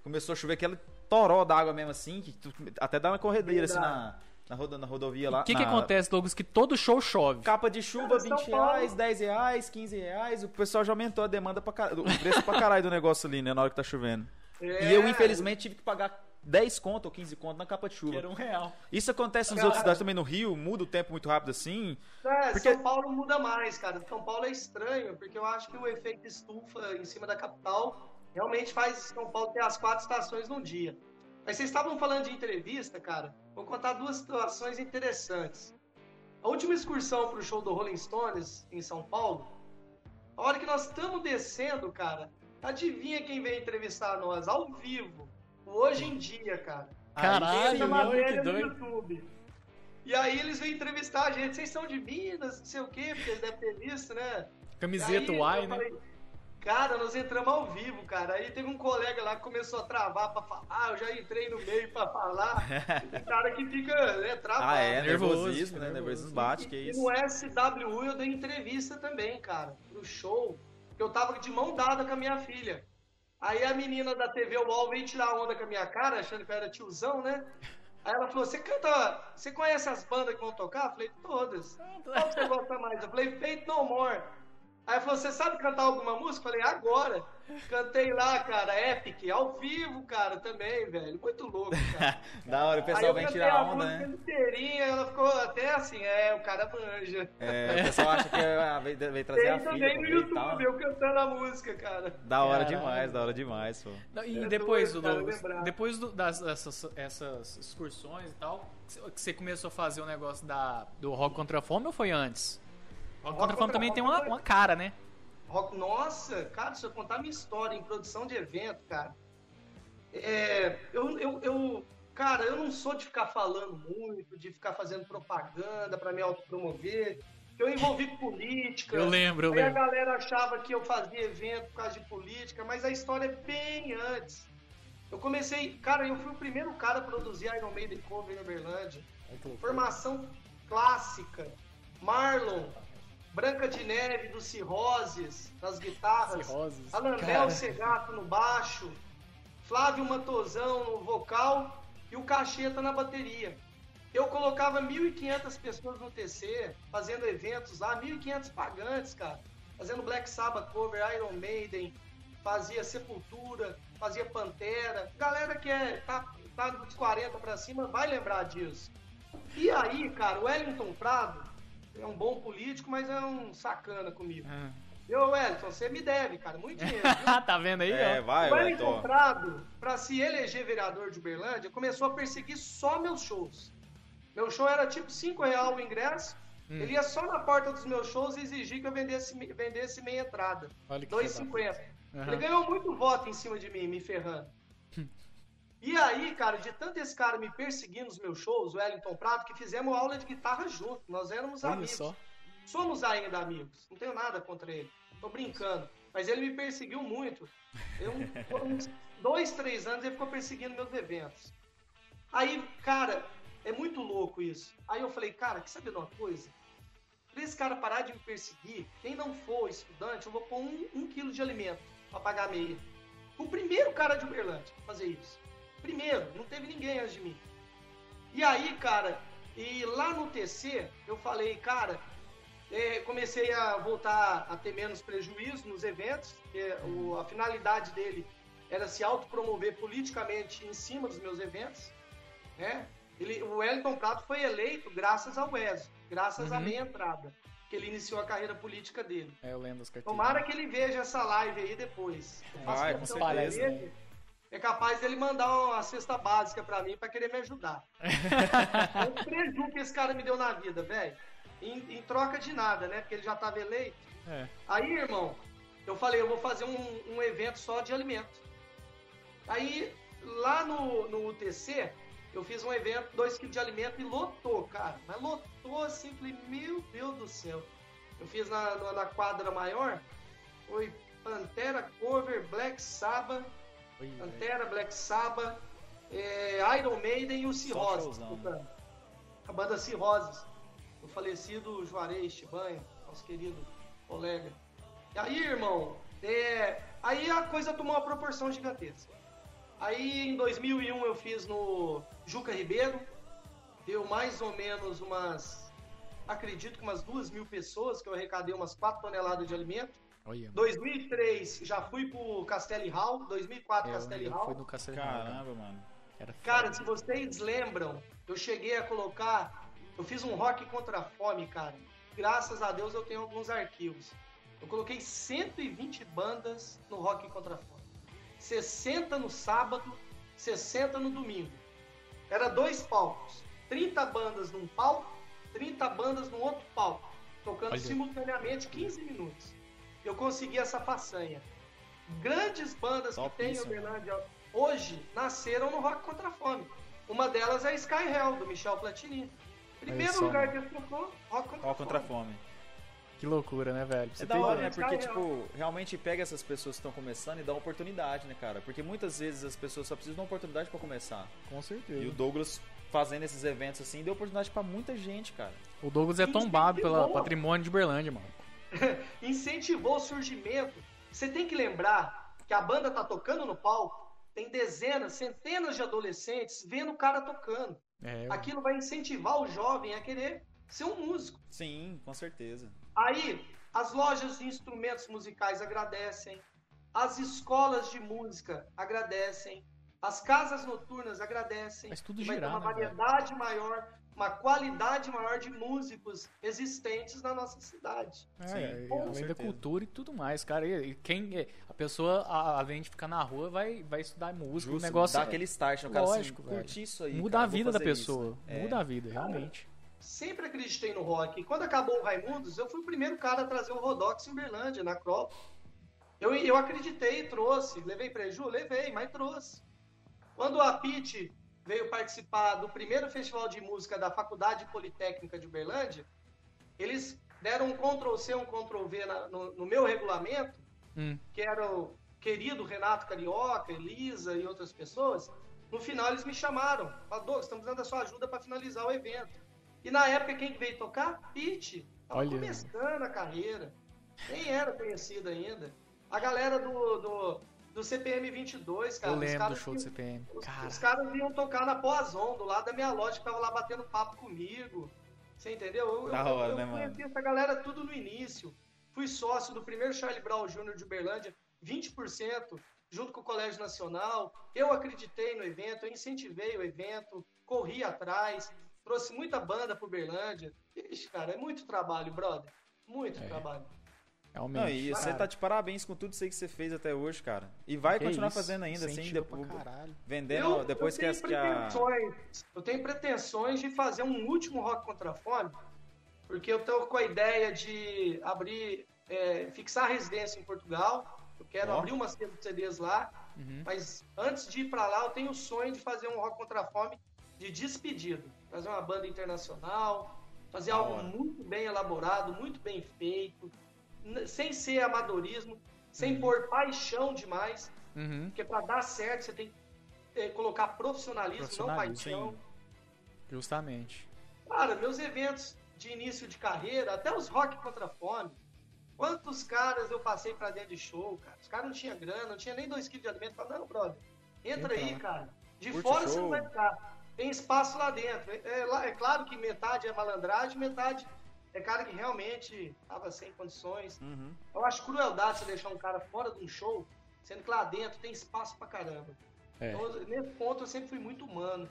Começou a chover aquele toró d'água mesmo assim, que tu- até dá uma corredeira assim na, na, rodo- na rodovia lá. O que, que na- acontece, Douglas? Que todo show chove. Capa de chuva, Cara, São 20 Paulo- reais, 10 reais, 15 reais. O pessoal já aumentou a demanda pra caralho. O preço pra caralho do negócio ali, né? Na hora que tá chovendo. É, E eu, infelizmente, tive que pagar 10 conto ou 15 conto na capa de Que chuva. era um real. Isso acontece nas Cara. outras cidades também no Rio, muda o tempo muito rápido assim. É, Porque- São Paulo muda mais, cara. São Paulo é estranho, porque eu acho que o efeito estufa em cima da capital realmente faz São Paulo ter as quatro estações num dia. Mas vocês estavam falando de entrevista, cara. Vou contar duas situações interessantes. A última excursão pro show do Rolling Stones em São Paulo, a hora que nós estamos descendo, cara, adivinha quem veio entrevistar nós ao vivo? O Hoje em Dia, cara. Caralho, meu, que doido. YouTube. E aí eles vêm entrevistar a gente. Vocês são de Minas, não sei o quê, porque eles devem ter visto, né? Camiseta Aí Y, né? falei, Cara, nós entramos ao vivo, cara. Aí teve um colega lá que começou a travar pra falar. Eu já entrei no meio pra falar. Tem cara que fica né, travado. Ah, é, nervosismo, né? nervoso. Nervosismo bate, que E isso. no SWU eu dei entrevista também, cara, pro show. Que eu tava de mão dada com a minha filha. Aí a menina da TV UOL veio tirar onda com a minha cara, achando que eu era tiozão, né? Aí ela falou: Você canta. Você conhece as bandas que vão tocar? Eu falei: Todas. Qual que você gosta mais? Eu falei: Fate No More. Aí falou: Você sabe cantar alguma música? Eu falei: Agora. Cantei lá, cara, Epic, ao vivo, cara, também, velho. Muito louco, cara. Da hora, o pessoal vem cantei tirar a onda, música né? inteirinha, ela ficou até assim, é, o cara manja. É, o pessoal acha que ah, veio, veio trazer Tem a filha também no. YouTube, eu cantando a música, cara. Da hora Caralho. demais, da hora demais, pô. Não, e É depois, doido, do cara, Douglas, lembrar. depois do- das, dessas essas excursões e tal, que você- começou a fazer o negócio da, do Rock Contra a Fome ou foi antes? Rock, Rock Contra a a também tem uma, uma cara, né? Rock, nossa, cara, se eu contar minha história em produção de evento, cara. É, eu, eu, eu, cara, eu não sou de ficar falando muito, de ficar fazendo propaganda pra me autopromover. Eu envolvi política. Eu lembro, eu Aí a lembro. galera achava que eu fazia evento por causa de política, mas a história é bem antes. Eu comecei, cara, eu fui o primeiro cara a produzir Iron Maiden cover em Uberlândia. Formação clássica. Marlon, Branca de Neve dos Cirroses nas guitarras, Cirroses. Alandel Cara. Segato no baixo, Flávio Matosão no vocal e o Cacheta na bateria. Eu colocava 1.500 pessoas no TC, fazendo eventos lá, 1.500 pagantes, cara. Fazendo Black Sabbath cover, Iron Maiden, fazia Sepultura, fazia Pantera. Galera que é, tá, tá dos 40 pra cima vai lembrar disso. E aí, cara, o Wellington Prado é um bom político, mas é um sacana comigo. Ah. Eu, Wellington, você me deve, cara, muito dinheiro. tá vendo aí, É, ó? vai, o Wellington Wellington. Prado, pra se eleger vereador de Uberlândia, começou a perseguir só meus shows. Meu show era tipo 5 real o ingresso. Hum. Ele ia só na porta dos meus shows e exigir que eu vendesse, vendesse meia entrada. Olha que filho da 2,50. Aham. Ele ganhou muito voto em cima de mim, me ferrando. E aí, cara, de tanto esse cara me perseguindo nos meus shows, o Wellington Prado, que fizemos aula de guitarra junto. Nós éramos Olha amigos. só. Somos ainda amigos. Não tenho nada contra ele. Tô brincando. Mas ele me perseguiu muito. Eu, uns dois, três anos ele ficou perseguindo meus eventos. Aí, cara, é muito louco isso. Aí eu falei, cara, quer saber de uma coisa? Pra esse cara parar de me perseguir, quem não for estudante, eu vou pôr um, um quilo de alimento pra pagar a meia. O primeiro cara de Uberlândia fazer isso. Primeiro, não teve ninguém antes de mim. E aí, cara, e lá no TC, eu falei, cara, é, comecei a voltar a ter menos prejuízo nos eventos. porque a finalidade dele era se autopromover politicamente em cima dos meus eventos. Né? Ele, o Wellington Prato foi eleito graças ao Wesley, graças à Uhum. minha entrada, que ele iniciou a carreira política dele. É, eu lembro das carteiras. Tomara que ele veja essa live aí depois. Eu faço Vai, com questão certeza. É capaz dele mandar uma cesta básica pra mim pra querer me ajudar. É um prejuízo que esse cara me deu na vida, velho. Em, em troca de nada, né? Porque ele já tava eleito. É. Aí, irmão, eu falei, eu vou fazer um, um evento só de alimento. Aí lá no, no UTC, eu fiz um evento, 2 kg de alimento e lotou, cara. Mas lotou assim, falei, meu Deus do céu. Eu fiz na, na, quadra maior, foi Pantera, Cover, Black Sabbath, Pantera, Black Sabbath, é, Iron Maiden e o Cirrose. showzão, tocando. A banda Cirroses. O falecido Juarez Chibanho, nosso querido colega. E aí, irmão, é, aí a coisa tomou uma proporção gigantesca. Aí em 2001 eu fiz no Juca Ribeiro, deu mais ou menos umas, acredito que umas duas mil pessoas, que eu arrecadei umas 4 toneladas de alimento. Olha. 2003 já fui pro Castelli Hall, 2004 É, Castelli Hall. fui no Castelo Caramba, mano. Era Cara, foda. se vocês lembram, eu cheguei a colocar. Eu fiz um rock contra a fome, cara. Graças a Deus eu tenho alguns arquivos. Eu coloquei 120 bandas no rock contra a fome. 60 no sábado, 60 no domingo. Era dois palcos. 30 bandas num palco, 30 bandas no outro palco. Tocando Olha. simultaneamente 15 minutos. Eu consegui essa façanha. Grandes bandas que tem em Topíssimo. Uberlândia hoje nasceram no Rock Contra a Fome. Uma delas é a Sky Hell, do Michel Platini. Primeiro só, lugar mano. que ele tocou, Rock Contra, a contra a Fome. fome. Que loucura, né, velho? Você É da hora, ideia. né? Porque, tipo, realmente pega essas pessoas que estão começando e dá uma oportunidade, né, cara? Porque muitas vezes as pessoas só precisam de uma oportunidade pra começar. Com certeza. E o Douglas fazendo esses eventos assim deu oportunidade pra muita gente, cara. O Douglas é tombado pelo patrimônio de Berlândia, mano. Incentivou o surgimento. Você tem que lembrar que a banda tá tocando no palco, tem dezenas, centenas de adolescentes vendo o cara tocando. É, Aquilo vai incentivar o jovem a querer ser um músico. Sim, com certeza. Aí, as lojas de instrumentos musicais agradecem, as escolas de música agradecem, as casas noturnas agradecem. Faz tudo E vai ter girar, uma né, velho? variedade maior, uma qualidade maior de músicos existentes na nossa cidade. É, Sim, além da certeza. cultura e tudo mais, cara. E, e quem é- a pessoa, além de ficar na rua, vai, vai estudar música. Justo, o negócio dá é- aquele start no cara Lógico, assim, velho. curtir isso aí. muda cara, a vida da fazer isso, pessoa. né? É. Muda a vida, realmente. Sempre acreditei no rock. E quando acabou o Raimundos, eu fui o primeiro cara a trazer o Rodox em Uberlândia, na Acrópole. Eu, eu acreditei e trouxe. Levei preju? Levei, mas trouxe. Quando a Pete veio participar do primeiro festival de música da Faculdade Politécnica de Uberlândia, eles deram um Ctrl-C, um Ctrl-V no, no meu regulamento, Hum. que era o querido Renato Carioca, Elisa e outras pessoas. No final eles me chamaram. Falaram, estamos precisando da sua ajuda para finalizar o evento. E na época quem que veio tocar? Pete. Tava Olha. começando a carreira. Nem era conhecido ainda. A galera do, do, do CPM 22, cara. Eu lembro do show do CPM. os, Cara, os caras iam tocar na Poazon, do lado da minha loja, que tava lá batendo papo comigo. Você entendeu? Eu, Da eu, hora, eu né, conheci mano? essa galera tudo no início. Fui sócio do primeiro Charlie Brown Jr. de Uberlândia, 20%, junto com o Colégio Nacional. Eu acreditei no evento, eu incentivei o evento, corri atrás, trouxe muita banda pro Uberlândia. Ixi, cara, é muito trabalho, brother. Muito É. trabalho. Realmente. Não, e você tá de parabéns com tudo isso aí que você fez até hoje, cara. E vai que continuar isso, fazendo ainda, assim, depois, pra caralho. vendendo, depois que, eu as, tenho que a... pretensões, eu tenho pretensões de fazer um último Rock contra a Fome, porque eu tô com a ideia de abrir, é, fixar residência em Portugal. Eu quero Ó. abrir uma sebo de CDs lá, Uhum. mas antes de ir para lá, eu tenho o sonho de fazer um Rock contra a Fome de despedido, fazer uma banda internacional, fazer Da algo hora. muito bem elaborado, muito bem feito, sem ser amadorismo, sem Uhum. pôr paixão demais. Uhum. Porque para dar certo você tem que eh, colocar profissionalismo, não Profissionalismo, paixão. sim. Justamente. Cara, meus eventos de início de carreira, até os rock contra fome, quantos caras eu passei pra dentro de show, cara? Os caras não tinham grana, não tinha nem 2 kg de alimento. Falaram, não, brother, entra Entra aí, cara. De Curte fora o você show. não vai ficar. Tem espaço lá dentro. É, é é claro que metade é malandragem, metade é cara que realmente tava sem condições. Uhum. Eu acho crueldade você deixar um cara fora de um show, sendo que lá dentro tem espaço pra caramba. É. Então, nesse ponto eu sempre fui muito humano.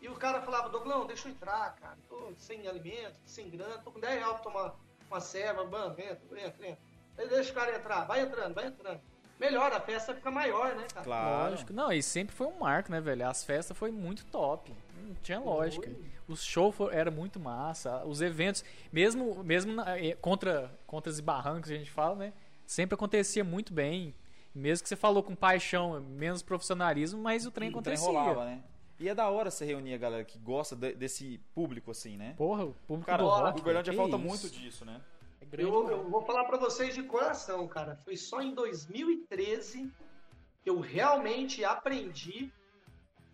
E o cara falava, Doglão, deixa eu entrar, cara. Tô sem alimento, sem grana, tô com 10 reais pra tomar uma serva, mano, entra, entra, entra. Aí deixa o cara entrar, vai entrando, vai entrando. Melhor, a festa fica maior, né, cara? Claro. Lógico. Não, e sempre foi um marco, né, velho? As festas foi muito top. Não tinha lógica. Os shows fo- era muito massa. Os eventos, mesmo, mesmo na- eh, contra, contra os barrancos que a gente fala, né? Sempre acontecia muito bem. Mesmo que você falou com paixão, menos profissionalismo, mas o trem O trem acontecia. rolava, né? E é da hora você reunir a galera que gosta de- desse público, assim, né? Porra, o público Cara, do o rock. Que falta isso. muito disso, né? É grande Eu, eu vou falar pra vocês de coração, cara. Foi só em 2013 que eu realmente aprendi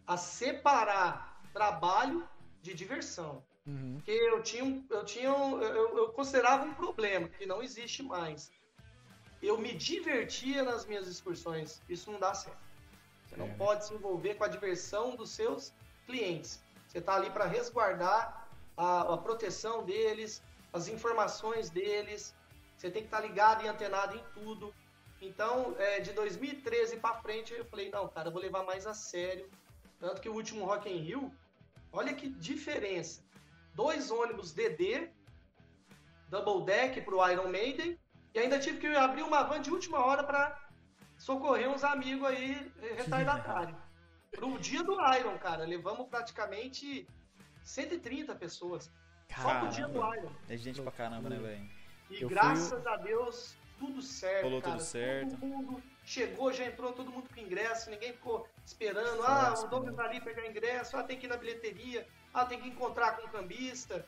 a separar trabalho de diversão. Uhum. Porque eu tinha, um- eu tinha, um- eu, eu considerava um problema que não existe mais. Eu me divertia nas minhas excursões. Isso não dá certo. Você não É. pode se envolver com a diversão dos seus clientes. Você está ali para resguardar a, a proteção deles, as informações deles. Você tem que estar ligado e antenado em tudo. Então, é, de 2013 para frente, eu falei, não, cara, eu vou levar mais a sério. Tanto que o último Rock in Rio, olha que diferença. Dois ônibus DD, double deck pro Iron Maiden, e ainda tive que abrir uma van de última hora para socorrer uns amigos aí eh, retardatários. Pro dia do Iron, cara, levamos praticamente 130 pessoas. Só pro dia do Caramba. Iron. É gente pra caramba, né, velho? E Eu fui graças a Deus, tudo certo. Rolou cara. tudo certo. Todo mundo chegou, já entrou todo mundo com ingresso, ninguém ficou esperando. Ah, o Douglas vai ali pegar ingresso, ah, tem que ir na bilheteria, ah, tem que encontrar com o cambista.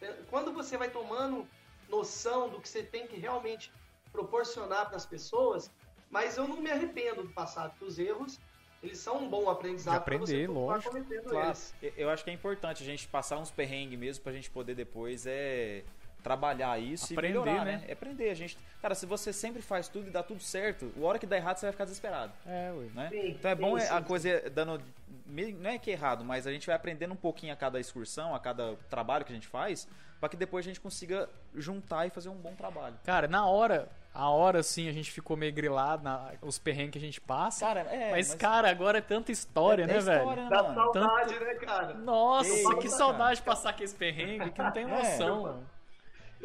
É, Quando você vai tomando noção do que você tem que realmente proporcionar para as pessoas, mas eu não me arrependo do passado, porque os erros, eles são um bom aprendizado De aprender, lógico. cometendo Claro, eles. eu- acho que é importante a gente passar uns perrengues mesmo pra gente poder depois é trabalhar isso Aprender, e melhorar, né? né? É aprender. A gente, cara, se você sempre faz tudo e dá tudo certo, a hora que dá errado você vai ficar desesperado, É, ué. né? Sim, então é bom sim, é, a sim. coisa dando me- não é que é errado, mas a gente vai aprendendo um pouquinho a cada excursão, a cada trabalho que a gente faz, pra que depois a gente consiga juntar e fazer um bom trabalho. Cara, na hora, a hora assim, a gente ficou meio grilado, na, os perrengues que a gente passa. Cara, é, mas, cara, agora é tanta história, é- né, é história, né, Dá mano? saudade, né, cara? Nossa, Eita, que cara. saudade de passar aqueles perrengues, que não tem É. noção, mano.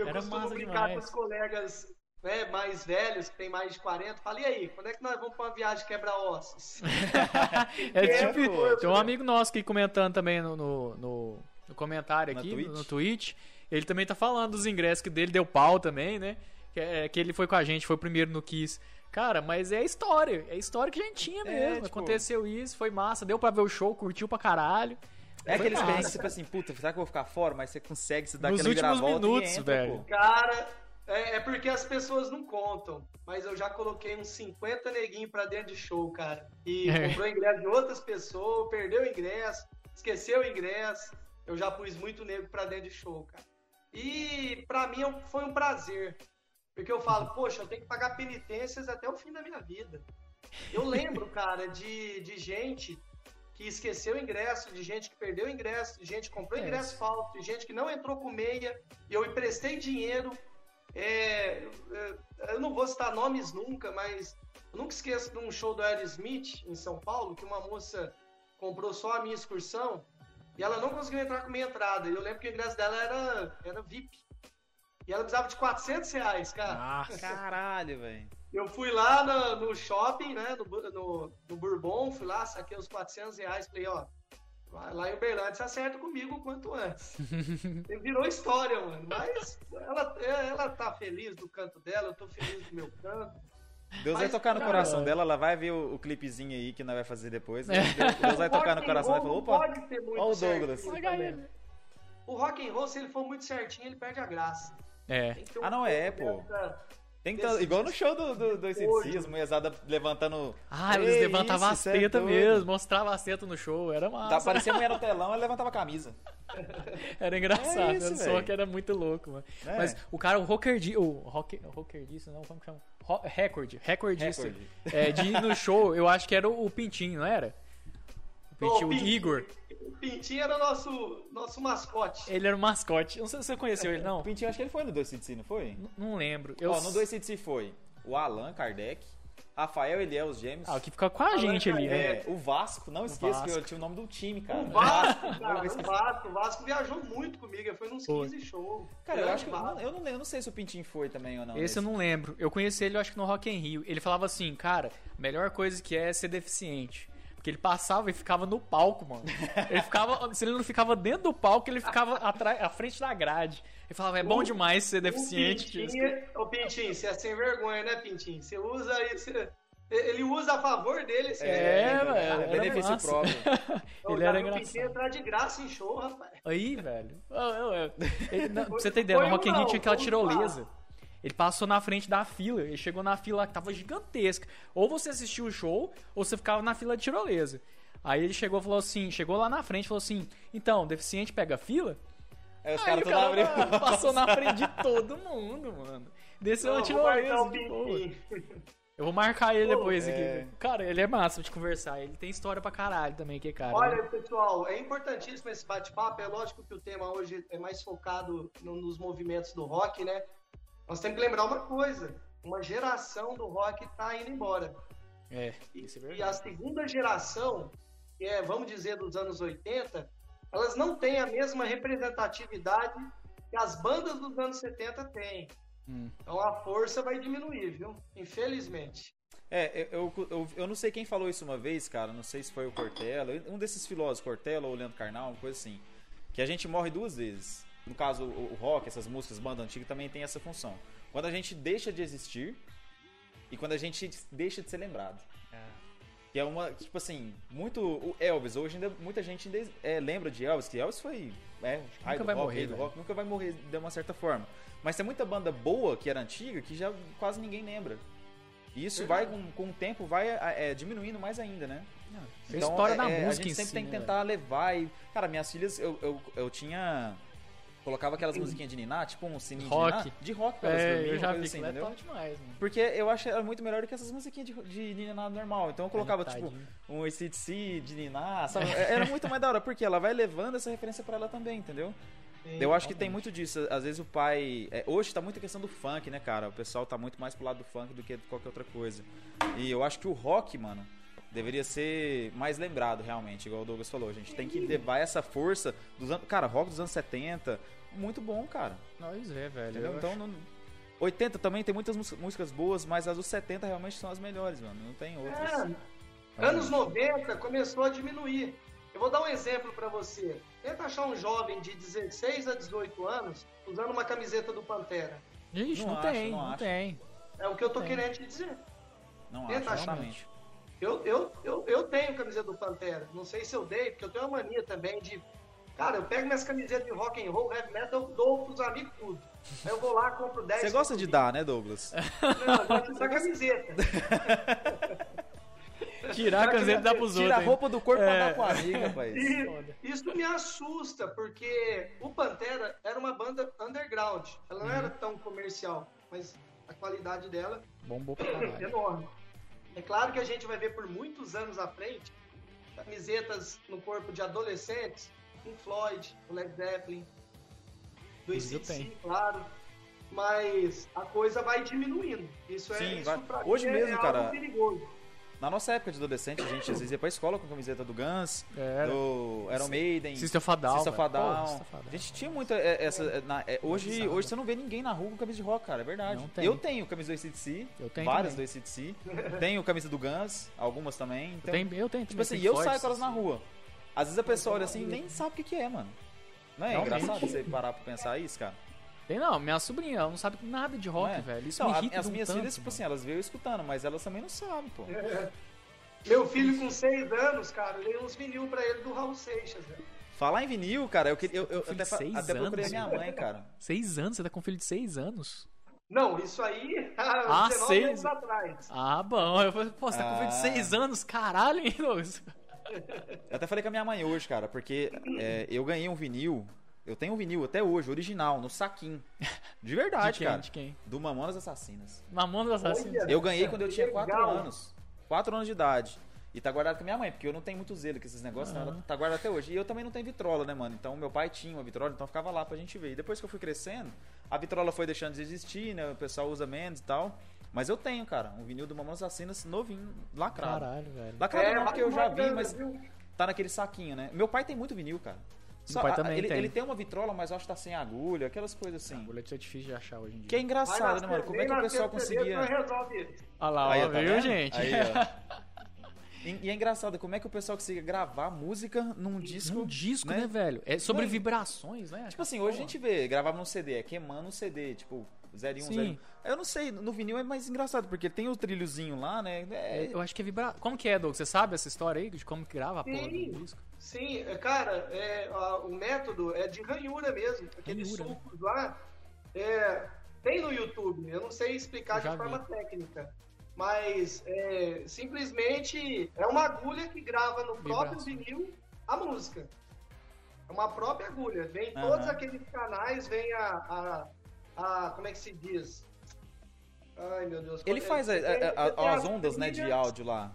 Eu Era costumo massa brincar demais. com os colegas né, mais velhos, que tem mais de 40. Falei, e aí, quando é que nós vamos pra uma viagem quebra-ossos? É É, tipo, tem um amigo nosso aqui comentando também no, no, no- no comentário aqui, Twitch? no Twitch. Ele também tá falando dos ingressos que dele deu pau também, né? Que, é, que ele foi com a gente, foi o primeiro no Kiss. Cara, mas é história. É história que a gente tinha mesmo. tipo- Aconteceu isso, foi massa, deu pra ver o show, curtiu pra caralho. É massa. perrengues que você pensa assim, puta, será que eu vou ficar fora? Mas você consegue se dar Nos aquela últimos minutos, entra, velho. pô. Cara, é, é porque as pessoas não contam. Mas eu já coloquei uns 50 neguinhos pra dentro de show, cara. E É. comprou ingresso de outras pessoas, perdeu o ingresso, esqueceu o ingresso. Eu já pus muito nego pra dentro de show, cara. E pra mim foi um prazer. Porque eu falo, poxa, eu tenho que pagar penitências até o fim da minha vida. Eu lembro, cara, de, de gente que esqueceu o ingresso, de gente que perdeu o ingresso, de gente que comprou É. ingresso falso, de gente que não entrou com meia, e eu emprestei dinheiro. É, é, eu não vou citar nomes nunca, mas eu nunca esqueço de um show do Aerosmith em São Paulo, que uma moça comprou só a minha excursão e ela não conseguiu entrar com meia entrada. E eu lembro que o ingresso dela era, era VIP. E ela precisava de 400 reais, cara. Nossa. Caralho, velho. Eu fui lá no, no shopping, né, no, no, no Bourbon, fui lá, saquei os 400 reais, falei, ó, vai lá em Uberlândia, você acerta comigo o quanto antes. E virou história, mano, mas ela, ela tá feliz do canto dela, eu tô feliz do meu canto. Deus vai Mas, tocar no cara, coração dela, ela vai ver o, o clipezinho aí que nós vai fazer depois. É. Deus, Deus vai tocar no coração e falar, não opa, pode ser muito ó o certinho Douglas. O rock and roll, se ele for muito certinho, ele perde a graça. É. Ter um Ah, não é, pô. dessa- tem que tá, igual no show do, do, do Hoje. as levantando... Ah, eles levantavam isso, as é tetas doido. mesmo, mostravam as tetas no show, era Tá, massa. parecia a mulher no telão, ela levantava a camisa. Era engraçado, É isso, era só que era muito louco, mano. É. Mas o cara, o rocker di- o rocker, rocker disso, não, como que chama? Ro Record, recordista. Recorde. É, de ir no show, eu acho que era o Pintinho, não era? O Pintinho, Ô, o. Igor. O Pintinho era o nosso, nosso mascote. Ele era o mascote. Não sei se você conheceu ele, O não. Pintinho, acho que ele foi no 2CDC, não foi? N- Não lembro. Eu... Ó, no 2CDC foi o Alan Kardec, Rafael Eliel, os gêmeos. Ah, o que fica com a gente ali, né? É, o Vasco, não esqueça que eu tinha o nome do time, cara. O Vasco, cara, eu o Vasco, o Vasco viajou muito comigo, foi nos Foi. 15 shows. Cara, eu Grande acho que eu Vasco. não, eu, não, lembro, eu não sei se o Pintinho foi também ou não. Esse eu não lembro. Eu conheci ele, eu acho que no Rock in Rio. Ele falava assim, cara, melhor coisa que é é ser deficiente. Porque ele passava e ficava no palco, mano. Ele ficava. Se ele não ficava dentro do palco, ele ficava atrás, à frente da grade. Ele falava, é bom O- demais ser O deficiente. Pintinho, ô Pintinho, você é sem vergonha, né, Pintinho? Você usa aí, você, Ele usa a favor dele esse É, exemplo. velho, é era benefício massa. próprio. Ele era Gabriel engraçado. Pintinho entrar de graça em show, rapaz. Aí, velho. Ô, ô, ô. Ele- não, pra você ter ideia, no Rock in Rio tinha aquela tirolesa. Ele passou na frente da fila. Ele chegou na fila que tava gigantesca. Ou você assistiu o show, ou você ficava na fila de tirolesa. Aí ele chegou e falou assim: chegou lá na frente e falou assim: então, deficiente pega fila? Aí os caras cara abrindo. passou na frente de todo mundo, mano. Desceu na tirolesa. Eu vou marcar ele Pô, depois é. aqui. Cara, ele é massa de conversar. Ele tem história pra caralho também, que cara. Olha, pessoal, é importantíssimo esse bate-papo. É lógico que o tema hoje é mais focado no- nos movimentos do rock, né? Nós temos que lembrar uma coisa: uma geração do rock tá indo embora. É, E, isso é e verdade. a segunda geração, que é, vamos dizer, dos anos 80, elas não têm a mesma representatividade que as bandas dos anos 70 têm. Hum. Então a força vai diminuir, viu? Infelizmente. É, eu, eu, eu não sei quem falou isso uma vez, cara. Não sei se foi o Cortella, um desses filósofos, Cortella ou Leandro Carnal, uma coisa assim. Que a gente morre duas vezes. No caso, o, rock, essas músicas, banda antiga, também tem essa função. Quando a gente deixa de existir e quando a gente deixa de ser lembrado. Que é uma, tipo assim, muito. O Elvis, hoje ainda muita gente ainda é, lembra de Elvis, que Elvis foi. É, do vai rock, morrer, do velho. rock, nunca vai morrer de uma certa forma. Mas tem muita banda boa que era antiga que já quase ninguém lembra. E isso vai, com, com o tempo, vai é, diminuindo mais ainda, né? É a história da é, música A gente em sempre si, tem que né, tentar levar e. Cara, minhas filhas, eu, eu, eu tinha. Colocava aquelas musiquinhas de Niná, tipo um sininho Rock. de Niná. De rock pra elas É, dormirem, eu já vi assim, é entendeu? top demais, mano. Porque eu acho ela muito melhor do que essas musiquinhas de, de Niná normal. Então eu colocava, tipo, um ACDC de Niná, sabe? É- Era muito mais da hora, porque ela vai levando essa referência pra ela também, entendeu? Eu acho que tem muito disso. Às vezes o pai. é, hoje tá muita questão do funk, né, cara? O pessoal tá muito mais pro lado do funk do que qualquer outra coisa. E eu acho que o rock, mano, deveria ser mais lembrado, realmente, igual o Douglas falou. A gente tem que levar essa força dos anos. Cara, rock dos anos 70, muito bom, cara. Nós é, velho. Entendeu? eu Então, acho- não... 80 também tem muitas mús- músicas boas, mas as dos 70 realmente são as melhores, mano. Não tem outras. É, anos 90 começou a diminuir. Eu vou dar um exemplo pra você. Tenta achar um jovem de 16 a 18 anos usando uma camiseta do Pantera. Ixi, Não não, acho, tem, não não, acho. tem. É o que eu tô Tem. querendo te dizer. Não Tenta acho, achar. realmente. Eu, eu, eu, eu tenho camiseta do Pantera. Não sei se eu dei, porque eu tenho uma mania também de. Cara, eu pego minhas camisetas de rock and roll, heavy metal, eu dou pros amigos tudo. Aí eu vou lá, compro 10. Você gosta de dar, né, Douglas? Não, eu gosto de dar camiseta. Tirar a camiseta e dar pros Tira outros. a roupa do corpo pra É. dar pro amigo, rapaz. E isso me assusta, porque o Pantera era uma banda underground. Ela não era tão comercial, mas a qualidade dela Bombou pra é caralho. enorme. É claro que a gente vai ver por muitos anos à frente camisetas no corpo de adolescentes, Pink Floyd, o Led Zeppelin, do tem. claro. Mas a coisa vai diminuindo. Isso é Sim, isso vai. pra Hoje é mesmo, algo cara, perigoso. Na nossa época de adolescente, a gente às vezes ia pra escola com camiseta do Guns, do Iron Maiden, a Down, System of a gente tinha muita é, essa. é, na- é, hoje, hoje você não vê ninguém na rua com camisa de rock, cara, é verdade. Eu tenho camisa do ACDC, Eu tenho várias também. do ACDC. tenho camisa do Guns, algumas também. Então, Eu tenho, eu tenho tipo também assim, Pink eu saio com elas na rua. Às vezes a pessoa olha assim e nem sabe o que, que é, mano. Não é engraçado você parar pra pensar isso, cara? Tem não, minha sobrinha, ela não sabe nada de rock, Não é? velho. Isso Então, me a- irrita as de um minhas tanto, filhas, tipo mano. assim, elas veio escutando, mas elas também não sabem, pô. Meu filho com 6 anos, cara, dei uns vinil pra ele do Raul Seixas, velho. Falar em vinil, cara, eu, queria- eu, eu Filho até, seis até procurei a anos, minha mãe, cara. Seis anos? Você tá com um filho de seis anos? Não, isso aí Ah, há 19 seis? anos atrás. Ah, bom. Eu falei, pô, você tá com um filho de Ah. seis anos? Caralho, hein, Douglas? Eu até falei com a minha mãe hoje, cara, porque é, eu ganhei um vinil. Eu tenho um vinil até hoje, original, no saquinho. De verdade, de quem? cara. De quem? Do Mamonas Assassinas. Mamonas Assassinos. Olha. Eu ganhei quando eu tinha Que 4 legal. anos. 4 anos de idade. E tá guardado com a minha mãe, porque eu não tenho muito zelo com esses negócios, então tá guardado até hoje. E eu também não tenho vitrola, né, mano? Então meu pai tinha uma vitrola, então ficava lá pra gente ver. E depois que eu fui crescendo, a vitrola foi deixando de existir, né? O pessoal usa menos e tal. Mas eu tenho, cara, um vinil do Mamonas Assassinas novinho, lacrado. Caralho, velho. Lacrado não, porque eu já vi, mas tá naquele saquinho, né? Meu pai tem muito vinil, cara. Meu pai a- também ele, tem. ele tem uma vitrola, mas eu acho que tá sem agulha, aquelas coisas assim. Boleto é difícil de achar hoje em dia. Que é engraçado, né, mano? Como é que o pessoal conseguia. Olha lá, Aí, ó, tá viu, vendo? gente? Aí, ó. E, é engraçado, como é que o pessoal consegue gravar música num disco. Um disco, né? né, velho? É sobre Não, vibrações, né? Tipo assim, hoje a gente vê, gravava num CD, é queimando um CD, tipo, 01, Sim. 01. Eu não sei, no vinil é mais engraçado, porque tem o trilhozinho lá, né? É, Eu acho que é vibra... Como que é, Doug? Você sabe essa história aí de como que grava a porra do disco? Sim, é, cara, é, a- o método é de ranhura mesmo. Aqueles Ranhura, né? sulcos lá. é, tem no YouTube, eu não sei explicar de forma técnica. Mas é, simplesmente é uma agulha que grava no próprio Vibração. vinil a música. É uma própria agulha. Vem Aham. todos aqueles canais, vem a, a, a- Como é que se diz? Ai, meu Deus. Ele faz a- a- a- as ondas, né, de áudio lá.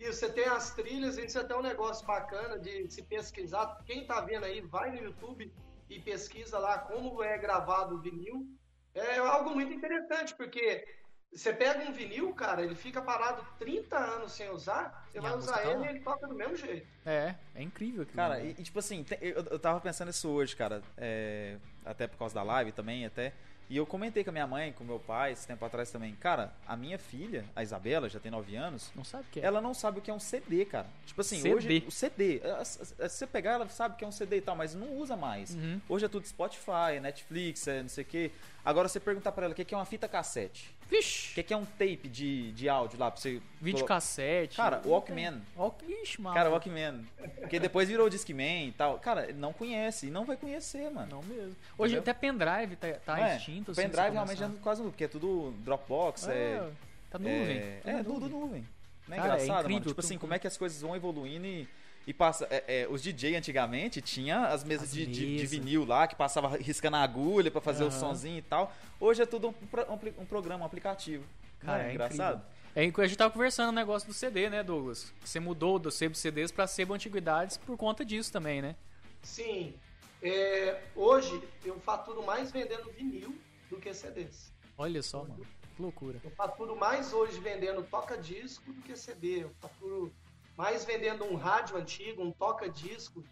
Isso, você tem as trilhas, isso é até um negócio bacana de se pesquisar. Quem tá vendo aí, vai no YouTube e pesquisa lá como é gravado o vinil. É algo muito interessante, porque você pega um vinil, cara, ele fica parado 30 anos sem usar, você E vai usar tá ele e ele toca do mesmo jeito. É, é incrível aquilo. Cara, né? e, e, tipo assim, eu, eu tava pensando isso hoje, cara. é, até por causa da live também, até. E eu comentei com a minha mãe, com meu pai, esse tempo atrás também. Cara, a minha filha, a Isabela, já tem 9 anos. Não sabe o que é. Ela não sabe o que é um CD, cara. Tipo assim, CD. hoje o CD, eh, se você pegar, ela sabe que é um CD e tal, mas não usa mais. Uhum. Hoje é tudo Spotify, Netflix, é não sei o quê. Agora você perguntar pra ela o que é uma fita cassete, o Vixe! que que é um tape de, de áudio lá pra você. Videocassete. Cara, Walkman. Walk... Vixe, mano. Cara, Walkman. Porque depois virou o Discman e tal. Cara, ele não conhece e não vai conhecer, mano. Não mesmo. Hoje Entendeu? até pendrive tá, tá é, extinto. o assim, pendrive realmente já começar. quase porque é tudo Dropbox, é. É, tá nuvem. É, tá é na tudo nuvem. nuvem. Não é Cara, é engraçado, mano? incrível, Tipo assim, como é que as coisas vão evoluindo e, e passa. é, é, os DJ antigamente tinha as mesas As de, de- de vinil lá que passava riscando a agulha pra fazer o Aham. sonzinho e tal. Hoje é tudo um, um um programa, um aplicativo. Cara, é, é engraçado? É, a gente tava conversando o negócio do CD, né, Douglas? Que você mudou do sebo CDs pra sebo antiguidades por conta disso também, né? Sim, é, hoje eu faturo mais vendendo vinil do que CDs. Olha só, mano. Que loucura. Eu faturo mais hoje vendendo toca-disco do que CD. Eu faturo mais vendendo um rádio antigo, um toca-disco,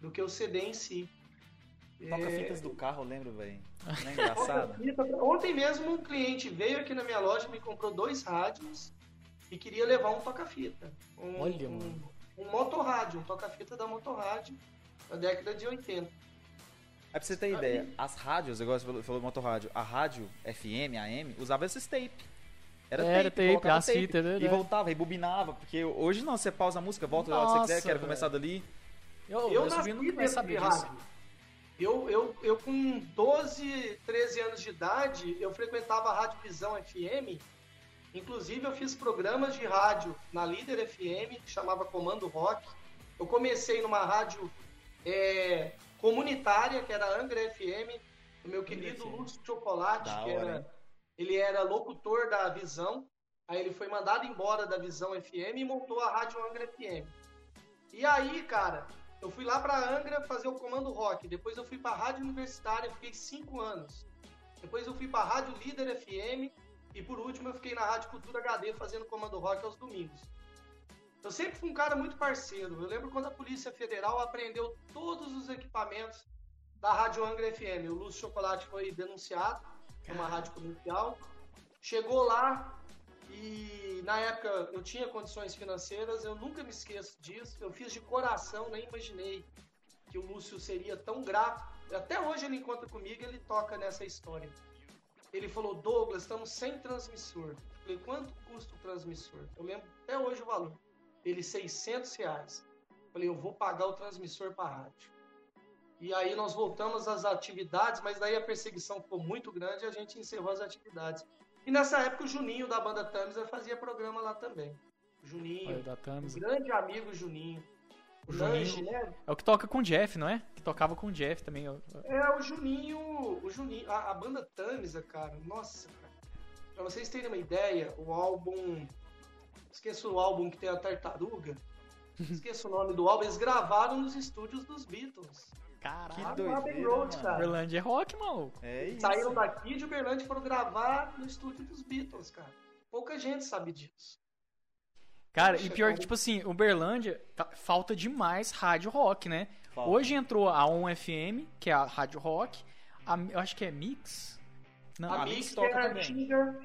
do que o CD em si. Toca É, do carro, lembro, velho. Não é engraçado? Ontem mesmo um cliente veio aqui na minha loja, me comprou dois rádios e queria levar um toca-fita. Um, Olha, um, mano. um motorrádio, um toca-fita da motorrádio da década de 80. Aí pra você ter ideia, as rádios, igual você falou, falou motorrádio, a rádio FM, AM, usava esses tape. Era, Era tape, tape, né, E né? voltava, rebobinava, porque hoje não, você pausa a música, volta a hora que você quiser, Nossa, quero começar dali. Eu, Eu eu nasci de sabia disso. rádio. Eu, eu, eu, com 12, 13 anos de idade, eu frequentava a Rádio Visão FM. Inclusive, eu fiz programas de rádio na Líder FM, que chamava Comando Rock. Eu comecei numa rádio é, comunitária, que era a Angra FM, do meu querido. Lúcio Chocolate, Da que hora, era, hein? Ele era locutor da Visão. Aí ele foi mandado embora da Visão FM e montou a Rádio Angra FM. E aí, cara, eu fui lá pra Angra fazer o comando rock. Depois eu fui pra Rádio Universitária, fiquei cinco anos. Depois eu fui pra Rádio Líder FM. E por último eu fiquei na Rádio Cultura HD fazendo comando rock aos domingos. Eu sempre fui um cara muito parceiro. Eu lembro quando a Polícia Federal apreendeu todos os equipamentos da Rádio Angra FM. O Lúcio Chocolate foi denunciado numa rádio comercial. Chegou lá e na época eu tinha condições financeiras, eu nunca me esqueço disso. Eu fiz de coração, nem imaginei que o Lúcio seria tão grato. Até hoje ele encontra comigo ele toca nessa história. Ele falou: Douglas, estamos sem transmissor. Eu falei: quanto custa o transmissor? Eu lembro até hoje o valor. Ele, 600 reais. Eu falei: eu vou pagar o transmissor para a rádio. E aí nós voltamos às atividades, mas daí a perseguição ficou muito grande e a gente encerrou as atividades. E nessa época o Juninho da banda Tamisa fazia programa lá também. Juninho, Tamisa. grande amigo Juninho. O Juninho- né? É o que toca com o Jeff, não é? Que tocava com o Jeff também. É, o Juninho. O Juninho. A, a banda Tamisa, cara. Nossa, cara. Pra vocês terem uma ideia, o álbum. Esqueço o álbum que tem a tartaruga. Esqueço o nome do álbum. Eles gravaram nos estúdios dos Beatles. Caralho. Que doideira, Road, mano. cara. Uberlândia é rock, maluco. É isso. Saíram daqui de Uberlândia e foram gravar no estúdio dos Beatles, cara. Pouca gente sabe disso. Cara, e Poxa, pior que, tipo assim, Uberlândia tá- falta demais rádio rock, né? Falta. Hoje entrou a 1FM, que é a rádio rock. A, eu acho que é Mix. Não, A a Mix, Mix é toca a também. antiga.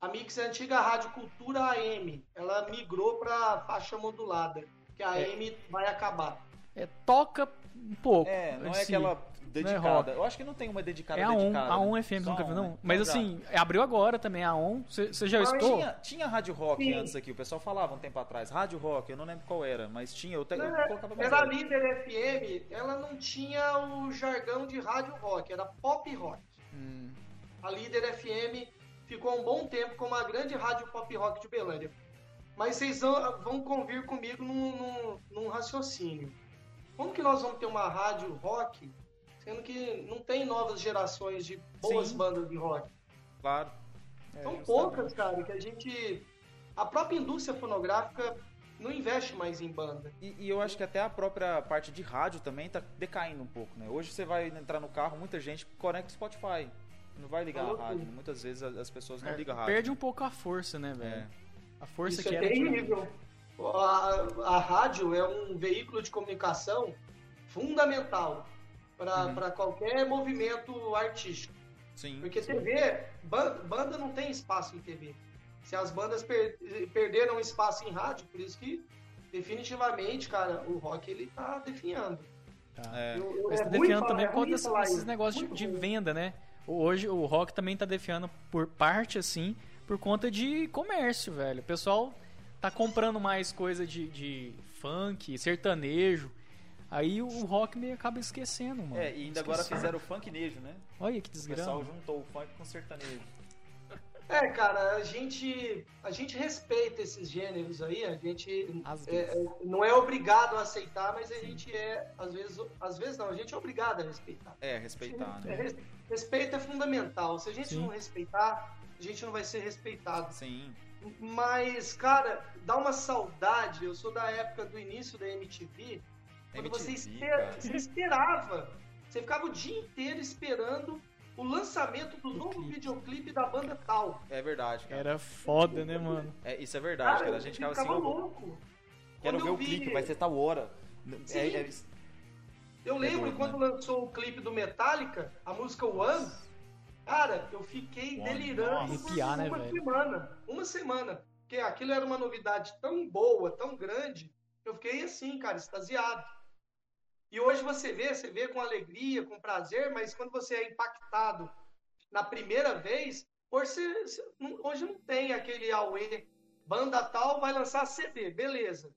A Mix é a antiga Rádio Cultura AM. Ela migrou pra faixa modulada. Que a É. AM vai acabar. é, toca um pouco. É, não é aquela dedicada. Eu acho que não tem uma dedicada É a ON, dedicada. a né? ON FM, Só nunca viu, não? né? Mas Então assim, abriu agora também a ON. Você já escutou? Tinha, tinha rádio rock Sim. antes aqui, o pessoal falava um tempo atrás. Rádio rock, eu não lembro qual era, mas tinha. Eu, te, eu É, colocava mais líder FM, ela não tinha o jargão de rádio rock, era pop rock. Hum, A líder FM ficou um bom tempo como a grande rádio pop rock de Belândia. Mas vocês vão, vão convir comigo num, num- num raciocínio. Como que nós vamos ter uma rádio rock, sendo que não tem novas gerações de boas Sim. bandas de rock? Claro. é, São justamente. poucas, cara, que a gente. A própria indústria fonográfica não investe mais em banda. E, e eu acho que até a própria parte de rádio também tá decaindo um pouco, né? Hoje você vai entrar no carro, muita gente conecta o Spotify. Não vai ligar Falou a rádio. tudo. Muitas vezes as as pessoas não É, ligam a rádio. Perde um pouco a força, né, velho? É. A força Isso que é era. terrível. A, a rádio é um veículo de comunicação fundamental para Uhum. qualquer movimento artístico. Sim. Porque sim. TV, ban- banda não tem espaço em TV. Se as bandas per- perderam espaço em rádio, por isso que definitivamente, cara, o rock ele tá definhando. Tá. É. Eu- eu- Mas é tá defiando falar- também é por ruim desses, negócios de, de venda, né? Hoje o rock também tá defiando por parte, assim, por conta de comércio, velho. O pessoal tá comprando mais coisa de, de funk, sertanejo. Aí o rock meio acaba esquecendo, mano. É, e ainda agora fizeram o funknejo, né? Olha que O pessoal juntou o funk com o sertanejo. É, cara, a gente, a gente respeita esses gêneros aí, a gente Às é, vezes. é, não é obrigado a aceitar, mas a gente é, às vezes, às vezes não, a gente é obrigado a respeitar. É, respeitar, É, né? res- respeito é fundamental. Se a gente Sim. não respeitar, a gente não vai ser respeitado. Sim. Mas, cara, dá uma saudade. Eu sou da época do início da MTV, quando você, MTV, cara. você esperava. Você ficava o dia inteiro esperando o lançamento do novo clipe. videoclipe da banda tal. É verdade, cara. Era foda, né, mano? É, isso é verdade, cara. A gente ficava assim, ó, louco. quero ver eu o vi- clipe, vai ser tal hora. Sim. É, é- Eu lembro doido, quando lançou o clipe do Metallica, a música One, cara, eu fiquei One, delirando nossa. Por né, uma velho? semana. Uma semana. Porque aquilo era uma novidade tão boa, tão grande, que eu fiquei assim, cara, extasiado. E hoje você vê, você vê com alegria, com prazer, mas quando você é impactado na primeira vez, hoje, hoje não tem aquele auê, banda tal vai lançar CD, beleza.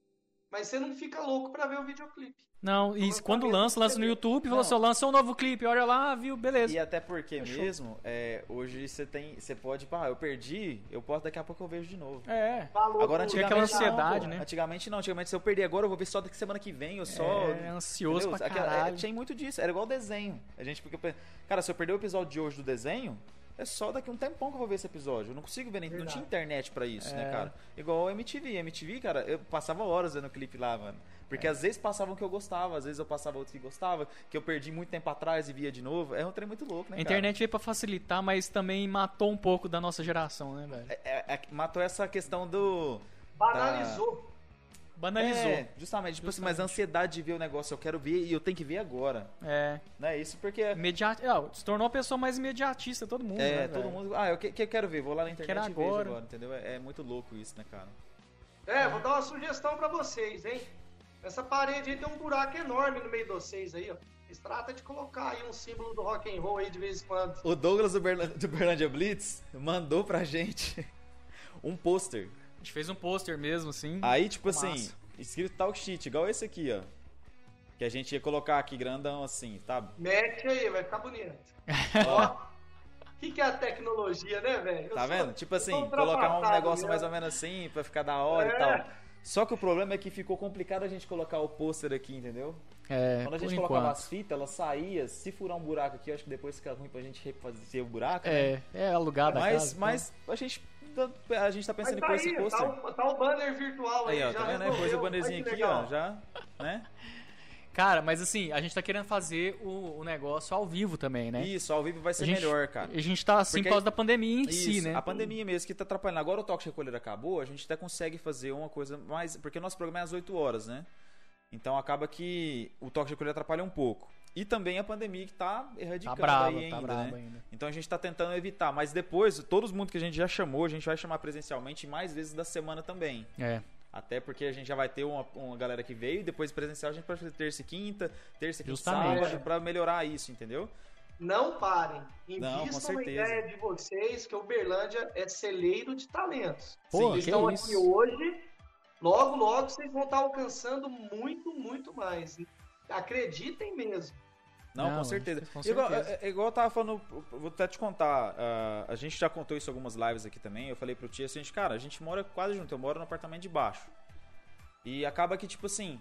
Mas você não fica louco pra ver o videoclipe. Não, e lançamento quando lança, lança no YouTube, Não. falou assim, ó, lançou um novo clipe, olha lá, viu, beleza. E até porque Fechou. mesmo, é, hoje você tem. Você pode, pá, eu perdi, eu posso, daqui a pouco eu vejo de novo. É, Falou Agora aquela antigamente não, ansiedade, pô. né? Antigamente não, antigamente se eu perder agora, eu vou ver só daqui semana que vem, eu só. é ansioso Entendeu? pra Aquela- é, caralho. tinha muito disso, era igual desenho. A gente, porque, cara, se eu perder o episódio de hoje do desenho, é só daqui um tempão que eu vou ver esse episódio. Eu não consigo ver, nem, não tinha internet pra isso, né, É. cara? Igual o MTV. MTV, cara, eu passava horas vendo o clipe lá, mano. Porque às vezes passavam que eu gostava, às vezes eu passava outros que gostava, que eu perdi muito tempo atrás e via de novo. É um trem muito louco, né, A cara? internet veio pra facilitar, mas também matou um pouco da nossa geração, né, velho? É- é- é- matou essa questão do. Banalizou. Banalizou. É, justamente, tipo assim, mas a ansiedade de ver o negócio, eu quero ver e eu tenho que ver agora. É. Né? Isso porque. Imediat... é, se tornou uma pessoa mais imediatista, todo mundo. É, né, todo velho? mundo. Ah, eu que, que eu quero ver, vou lá na internet Quero e vejo agora. agora, entendeu? É, é muito louco isso, né, cara? É, vou dar uma sugestão pra vocês, hein? Essa parede aí tem um buraco enorme no meio de vocês aí, ó. Vocês tratam de colocar aí um símbolo do rock and roll aí de vez em quando. O Douglas do, Berla- do Blitz mandou pra gente um pôster. A gente fez um pôster mesmo, assim. Aí, tipo Massa. assim, escrito Talk Shit, igual esse aqui, ó. Que a gente ia colocar aqui grandão assim, sabe? Mete aí, vai ficar bonito. Ó. O que, que é a tecnologia, né, velho? Tá sou- vendo? Tipo assim, colocar um negócio mesmo. mais ou menos assim, pra ficar da hora É. e tal. Só que o problema é que ficou complicado a gente colocar o pôster aqui, entendeu? É, Quando a gente colocava enquanto. as fitas, ela saía. Se furar um buraco aqui, eu acho que depois fica ruim pra gente refazer o buraco. né? É, é alugado a Mas, casa. então. mas a gente, tá- a gente tá pensando em tá pôr esse aí, pôster. tá, o, tá o banner virtual aí, Aí, ó, já tá vendo? Resolveu. pôs o bannerzinho aqui, legal. ó, já, né? Cara, mas assim, a gente tá querendo fazer o, o negócio ao vivo também, né? Isso, ao vivo vai ser gente, melhor, cara. A gente tá assim Porque por causa da pandemia em si, Isso, né? a pandemia mesmo que tá atrapalhando. Agora o toque de recolher acabou, a gente até consegue fazer uma coisa mais. Porque o nosso programa é às 8 horas, né? Então acaba que o toque de recolher atrapalha um pouco. E também a pandemia que tá Tá erradicando brava, aí ainda, tá né? ainda. Então a gente tá tentando evitar. Mas depois, todo mundo que a gente já chamou, a gente vai chamar presencialmente mais vezes da semana também. É. Até porque a gente já vai ter uma, uma galera que veio e depois presencial a gente pode fazer terça e quinta, terça e quinta e sábado, pra melhorar isso, entendeu? Não parem. Não, com Invistam na ideia de vocês que Uberlândia é celeiro de talentos. Pô, Sim, Vocês que estão isso. aqui hoje, logo, logo vocês vão estar alcançando muito, muito mais. Acreditem mesmo. Não, Não, com certeza. com igual, certeza. é- é igual eu tava falando, vou até te contar, ah, a gente já contou isso em algumas lives aqui também, eu falei pro tio assim, cara, a gente mora quase junto, eu moro no apartamento de baixo. E acaba que, tipo assim,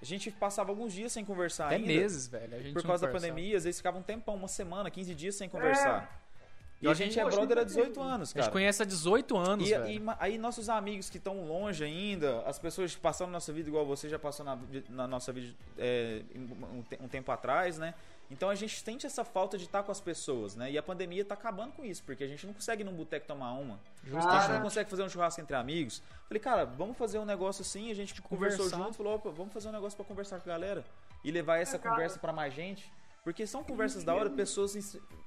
a gente passava alguns dias sem conversar Até ainda. meses, velho. A gente Por causa da pandemia, às vezes ficava um tempão, uma semana, 15 dias sem conversar. E a a gente é brother há de 18 anos, A cara. gente conhece há 18 anos, E, velho. e aí nossos amigos que estão longe ainda, as pessoas que passaram na nossa vida igual você já passou na, na nossa vida é, um, um tempo atrás, né? Então a gente sente essa falta de estar com as pessoas, né? E a pandemia tá acabando com isso, porque a gente não consegue ir num boteco tomar uma. A gente não consegue fazer um churrasco entre amigos. Falei, cara, vamos fazer um negócio assim, a gente conversou Conversar. junto, falou, opa, vamos fazer um negócio pra conversar com a galera e levar essa É, conversa pra mais gente. Porque são conversas da hora, pessoas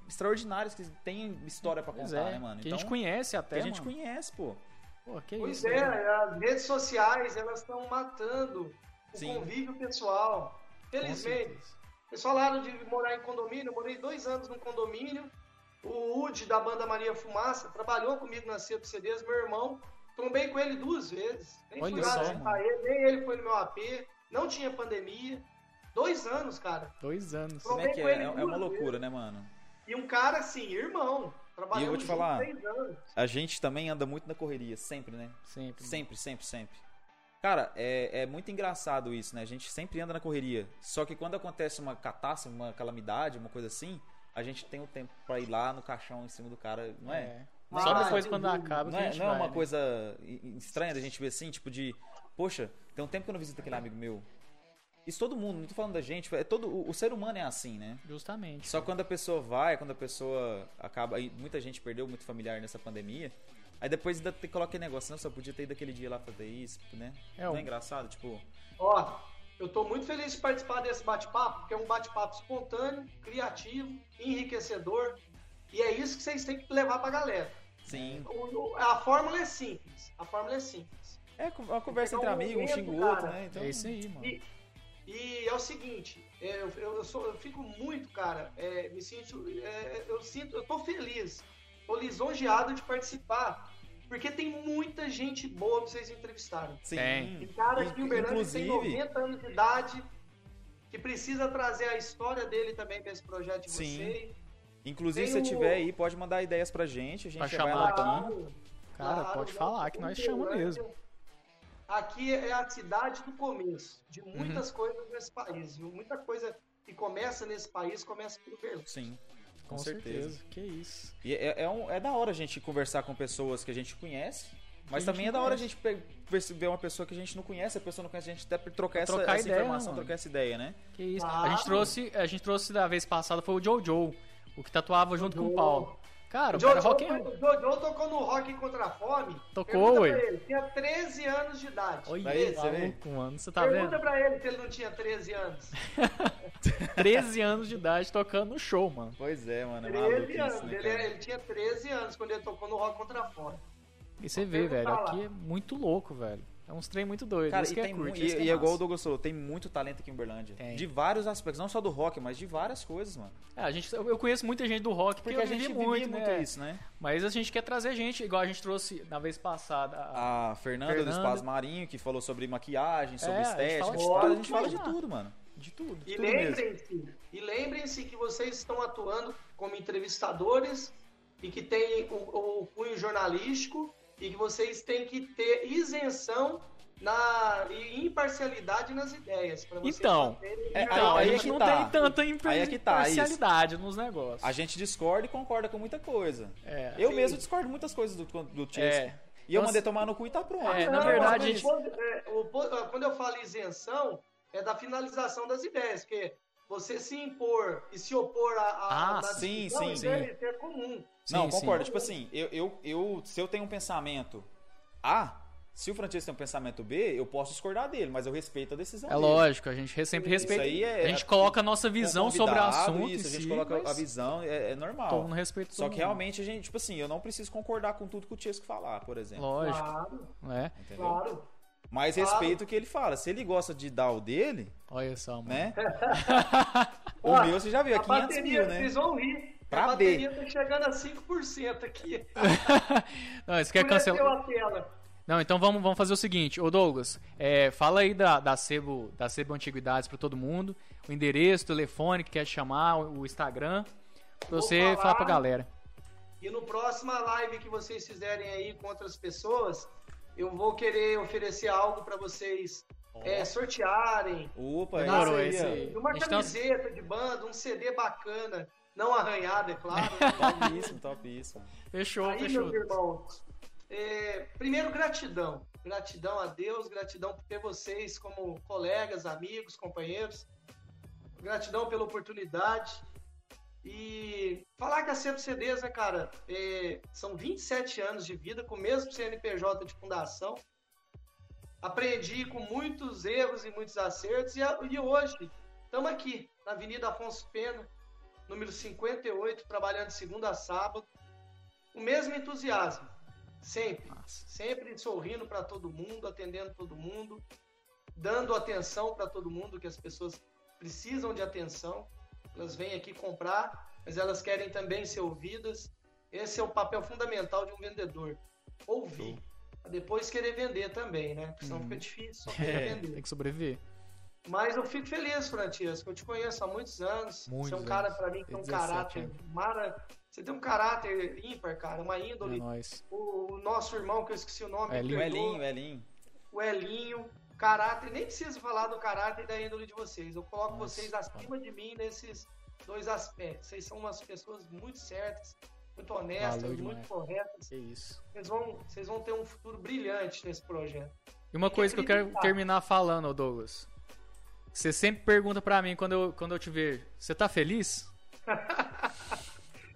ex- extraordinárias que têm história pra Pois contar, é, né, mano? que a gente conhece até, que a gente mano. conhece, pô. Pô, que Pois isso, é, as redes sociais elas estão matando o Sim. convívio pessoal. Felizmente. Vocês falaram de morar em condomínio, eu morei dois anos num condomínio. O Udi da banda Maria Fumaça trabalhou comigo na Cepo CDs, meu irmão. Trombei com ele duas vezes. Nem Olha fui lá visitar ele, nem ele foi no meu AP. Não tinha pandemia. Dois anos, cara. Dois anos. Como é que é? É é uma loucura, né, mano? E um cara assim, irmão. Trabalhamos E eu vou te falar. A gente também anda muito na correria, sempre, né? Sempre. Sempre, sempre, sempre. Cara, é, é muito engraçado isso, né? A gente sempre anda na correria. Só que quando acontece uma catástrofe, uma calamidade, uma coisa assim, a gente tem o tempo pra ir lá no caixão em cima do cara, não é? É. Ah, Só depois sem quando acaba que Não a é, gente não é vai, uma né? coisa estranha da gente ver assim, tipo de, poxa, tem um tempo que eu não visito aquele amigo meu. Isso todo mundo, não tô falando da gente, é todo o, o ser humano é assim, né? Justamente. Só quando a pessoa vai, quando a pessoa acaba. aí muita gente perdeu muito familiar nessa pandemia. Aí depois ainda te coloca aquele negócio, não, só podia ter ido daquele dia lá fazer isso, né? É, não o- é engraçado? Tipo, Ó, eu tô muito feliz de participar desse bate-papo, porque é um bate-papo espontâneo, criativo, enriquecedor. E é isso que vocês têm que levar pra galera. sim. O- o- A fórmula é simples. A fórmula é simples. É uma conversa entre um amigos, um xinga o outro, né? Então, É isso aí, mano. E, e é o seguinte, é, eu, eu, sou- eu fico muito, cara, é, me sinto, é, eu sinto, eu tô feliz, tô lisonjeado de participar, porque tem muita gente boa pra vocês entrevistarem. Sim. Tem. Cara aqui em Uberlândia que tem Inclusive, 90 anos de idade, que precisa trazer a história dele também pra esse projeto de Sim. vocês. inclusive tem se o- tiver aí, pode mandar ideias pra gente. A gente vai chamar lá aqui. Cara, pode falar que nós chama Uberlândia, mesmo. Aqui é a cidade do começo de Uhum. muitas coisas nesse país, viu? Muita coisa que começa nesse país começa por Uberlândia. Sim, Com, certeza. Que isso. E é, é, um- é da hora a gente conversar com pessoas que a gente conhece. Mas gente também é da hora a gente ver- uma pessoa que a gente não conhece, a pessoa não conhece, a gente até trocar essa, trocar essa ideia, informação, mano. trocar essa ideia, né? Que isso. Claro. A gente trouxe, a gente trouxe da vez passada foi o Jojo, o que tatuava junto com o. Paulo. Cara, O cara é Jojo, rock and roll. o Jojo tocou no Rock contra a Fome. Tocou, ué. tinha 13 anos de idade. Olha, Aí, você maluco, mano. Você tá Pergunta vendo? pra ele se ele não tinha 13 anos. 13 anos de idade tocando no show, mano. Pois é, mano. É 13 maluquice, anos. né, ele, ele tinha 13 anos quando ele tocou no Rock contra a Fome. E você Vou vê, velho, lá. aqui é muito louco, velho. É uns trem muito doido. Cara, isso e, que é tem curto, e, que é e é igual o. Douglas falou, tem muito talento aqui em Uberlândia. Tem. De vários aspectos, não só do rock, mas de várias coisas, mano. É, a gente, eu conheço muita gente do rock porque, Porque a gente vivia muito, muito, né? isso, né? Mas a gente quer trazer gente, igual a gente trouxe na vez passada. a- A Fernanda, do Fernanda. Espaço Marinho, que falou sobre maquiagem, sobre É, a gente estética, fala de de a gente fala de tudo, mano. de tudo. E lembrem-se, e lembrem-se que vocês estão atuando como entrevistadores e que tem o, o cunho jornalístico e que vocês têm que ter isenção na, e imparcialidade nas ideias. pra vocês Então, é, Então, aí a é gente que não tá. tem tanta é tá, imparcialidade nos negócios. A gente discorda e concorda com muita coisa. É. Eu Sim. mesmo discordo muitas coisas do, do Chesco. É. E eu mandei tomar no cu e tá pronto. É, na Não, verdade, quando, é, quando eu falo isenção, é da finalização das ideias, porque você se impor e se opor a, a Ah, sim, sim, isso sim. é- isso é comum. Não, Sim, concordo. sim. Tipo assim, eu, eu, eu, se eu tenho um pensamento A, se o Francisco tem um pensamento B, eu posso discordar dele, mas eu respeito a decisão É dele. lógico, a gente re- sempre Isso respeita. aí é- a gente coloca a nossa visão sobre o assunto. Isso, a gente si, coloca a visão, é, é normal. Todo mundo respeita Só todo que mundo. realmente a gente, tipo assim, eu não preciso concordar com tudo que o Chesco falar, por exemplo. Lógico, Claro, né? Entendeu? claro. Mas Claro. respeito o que ele fala. Se ele gosta de dar o dele, Olha só, mano. né? o Ó, meu você já viu, é a 500 bateria, mil, né? Vocês vão rir. Pra a bateria tá chegando a 5% aqui. Não, isso quer cancelar. Não, então vamos, vamos fazer o seguinte, ô Douglas, é, fala aí da, da Sebo, da Sebo Antiguidades pra todo mundo, o endereço, o telefone que quer te chamar, o o Instagram, pra Vou você falar. falar pra galera. E no próxima live que vocês fizerem aí com outras pessoas, eu vou querer oferecer algo pra vocês é, sortearem. Opa, é Demorou, isso esse aí. Uma tá- camiseta de banda, um CD bacana, não arranhado, é claro. Topíssimo, topíssimo. Fechou, Aí, fechou. meus irmãos, é, primeiro, gratidão. Gratidão a Deus, gratidão por ter vocês como colegas, amigos, companheiros. Gratidão pela oportunidade. E falar que a Sempre CDs, né, cara, é, são 27 anos de vida com o mesmo CNPJ de fundação. Aprendi com muitos erros e muitos acertos. E, e hoje, estamos aqui, na Avenida Afonso Pena, número 58, trabalhando de segunda a sábado. O mesmo entusiasmo, sempre. Massa. Sempre sorrindo para todo mundo, atendendo todo mundo, dando atenção para todo mundo, que as pessoas precisam de atenção. Elas vêm aqui comprar, mas elas querem também ser ouvidas. Esse é o papel fundamental de um vendedor. Ouvir. Pra depois querer vender também, né? Porque senão fica difícil só querer É, vender. tem que sobreviver. Mas eu fico feliz, Francisco. Eu te conheço há muitos anos. Muitos Você é um cara, para mim, que tem um 17 caráter anos. mara... Você tem um caráter ímpar, cara, uma É índole. nóis. O, o nosso irmão, que eu esqueci o nome, me Elinho. Elinho, o Elinho. o Elinho, caráter, nem preciso falar do caráter e da índole de vocês. Eu coloco Nossa, vocês acima de mim nesses dois aspectos. Vocês são umas pessoas muito certas, muito honestas, Valeu muito demais. corretas. Que isso. Vocês vão, vocês vão ter um futuro brilhante nesse projeto. E uma coisa que eu quero terminar falando, Douglas. Você sempre pergunta pra mim quando eu, quando eu te ver, você tá feliz?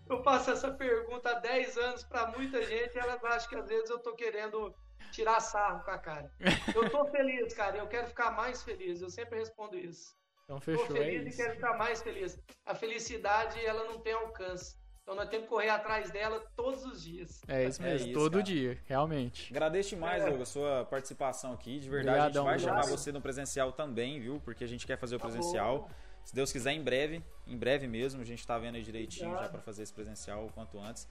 Eu faço essa pergunta há 10 anos para muita gente e elas acham que às vezes eu tô querendo tirar sarro com a cara. Eu tô feliz, cara, eu quero ficar mais feliz. Eu sempre respondo isso. Então Tô fechou, é feliz e isso. quero ficar mais feliz. A felicidade, ela não tem alcance. Então nós temos que correr atrás dela todos os dias. É isso É mesmo, isso, todo cara. dia, realmente. Agradeço demais, É. Douglas, sua participação aqui. De verdade, Obrigadão, a gente vai chamar você no presencial também, viu? Porque a gente quer fazer o Tá presencial. bom. Se Deus quiser, em breve. Em breve mesmo. A gente tá vendo aí direitinho Obrigado. já pra fazer esse presencial o quanto antes.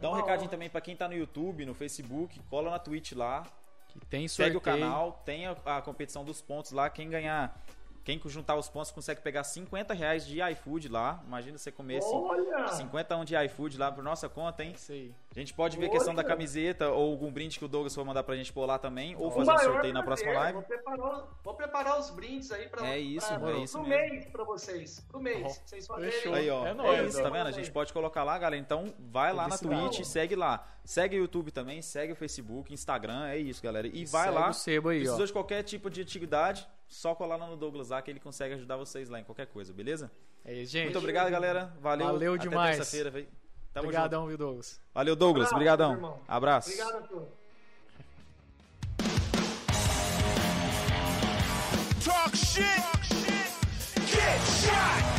Dá um Uma recadinho honra. também pra quem tá no YouTube, no Facebook. Cola na Twitch lá. Que tem Segue sorteio. o canal. Tem a, a competição dos pontos lá. Quem ganhar... Quem juntar os pontos consegue pegar 50 reais de iFood lá. Imagina você comer assim, Olha! 51 de iFood lá por nossa conta, hein? Isso aí. A gente pode ver a questão da camiseta ou algum brinde que o Douglas for mandar pra gente pôr lá também, ou O fazer um sorteio na prazer, próxima live. Vou preparar, vou preparar os brindes aí para É isso, pra, é isso pro mesmo. mês para vocês. Pro mês. Oh, vocês fazerem. fechou. Aí, ó. É É, nóis, isso, ó. tá vendo? A gente pode colocar lá, galera. Então, vai lá na. Twitch, segue lá. Segue o YouTube também, segue o Facebook, Instagram, é isso, galera. E vai Segue lá. o sebo aí, ó. Precisou de qualquer tipo de atividade, só colar lá no Douglas lá que ele consegue ajudar vocês lá em qualquer coisa, beleza? É isso, gente. Muito obrigado, galera. Valeu. Valeu até demais. Terça-feira, velho. Tamo Obrigadão, junto. viu, Douglas? Valeu, Douglas. Obrigadão. Abraço. Obrigado a todos. Talk shit. Talk shit. Get shot.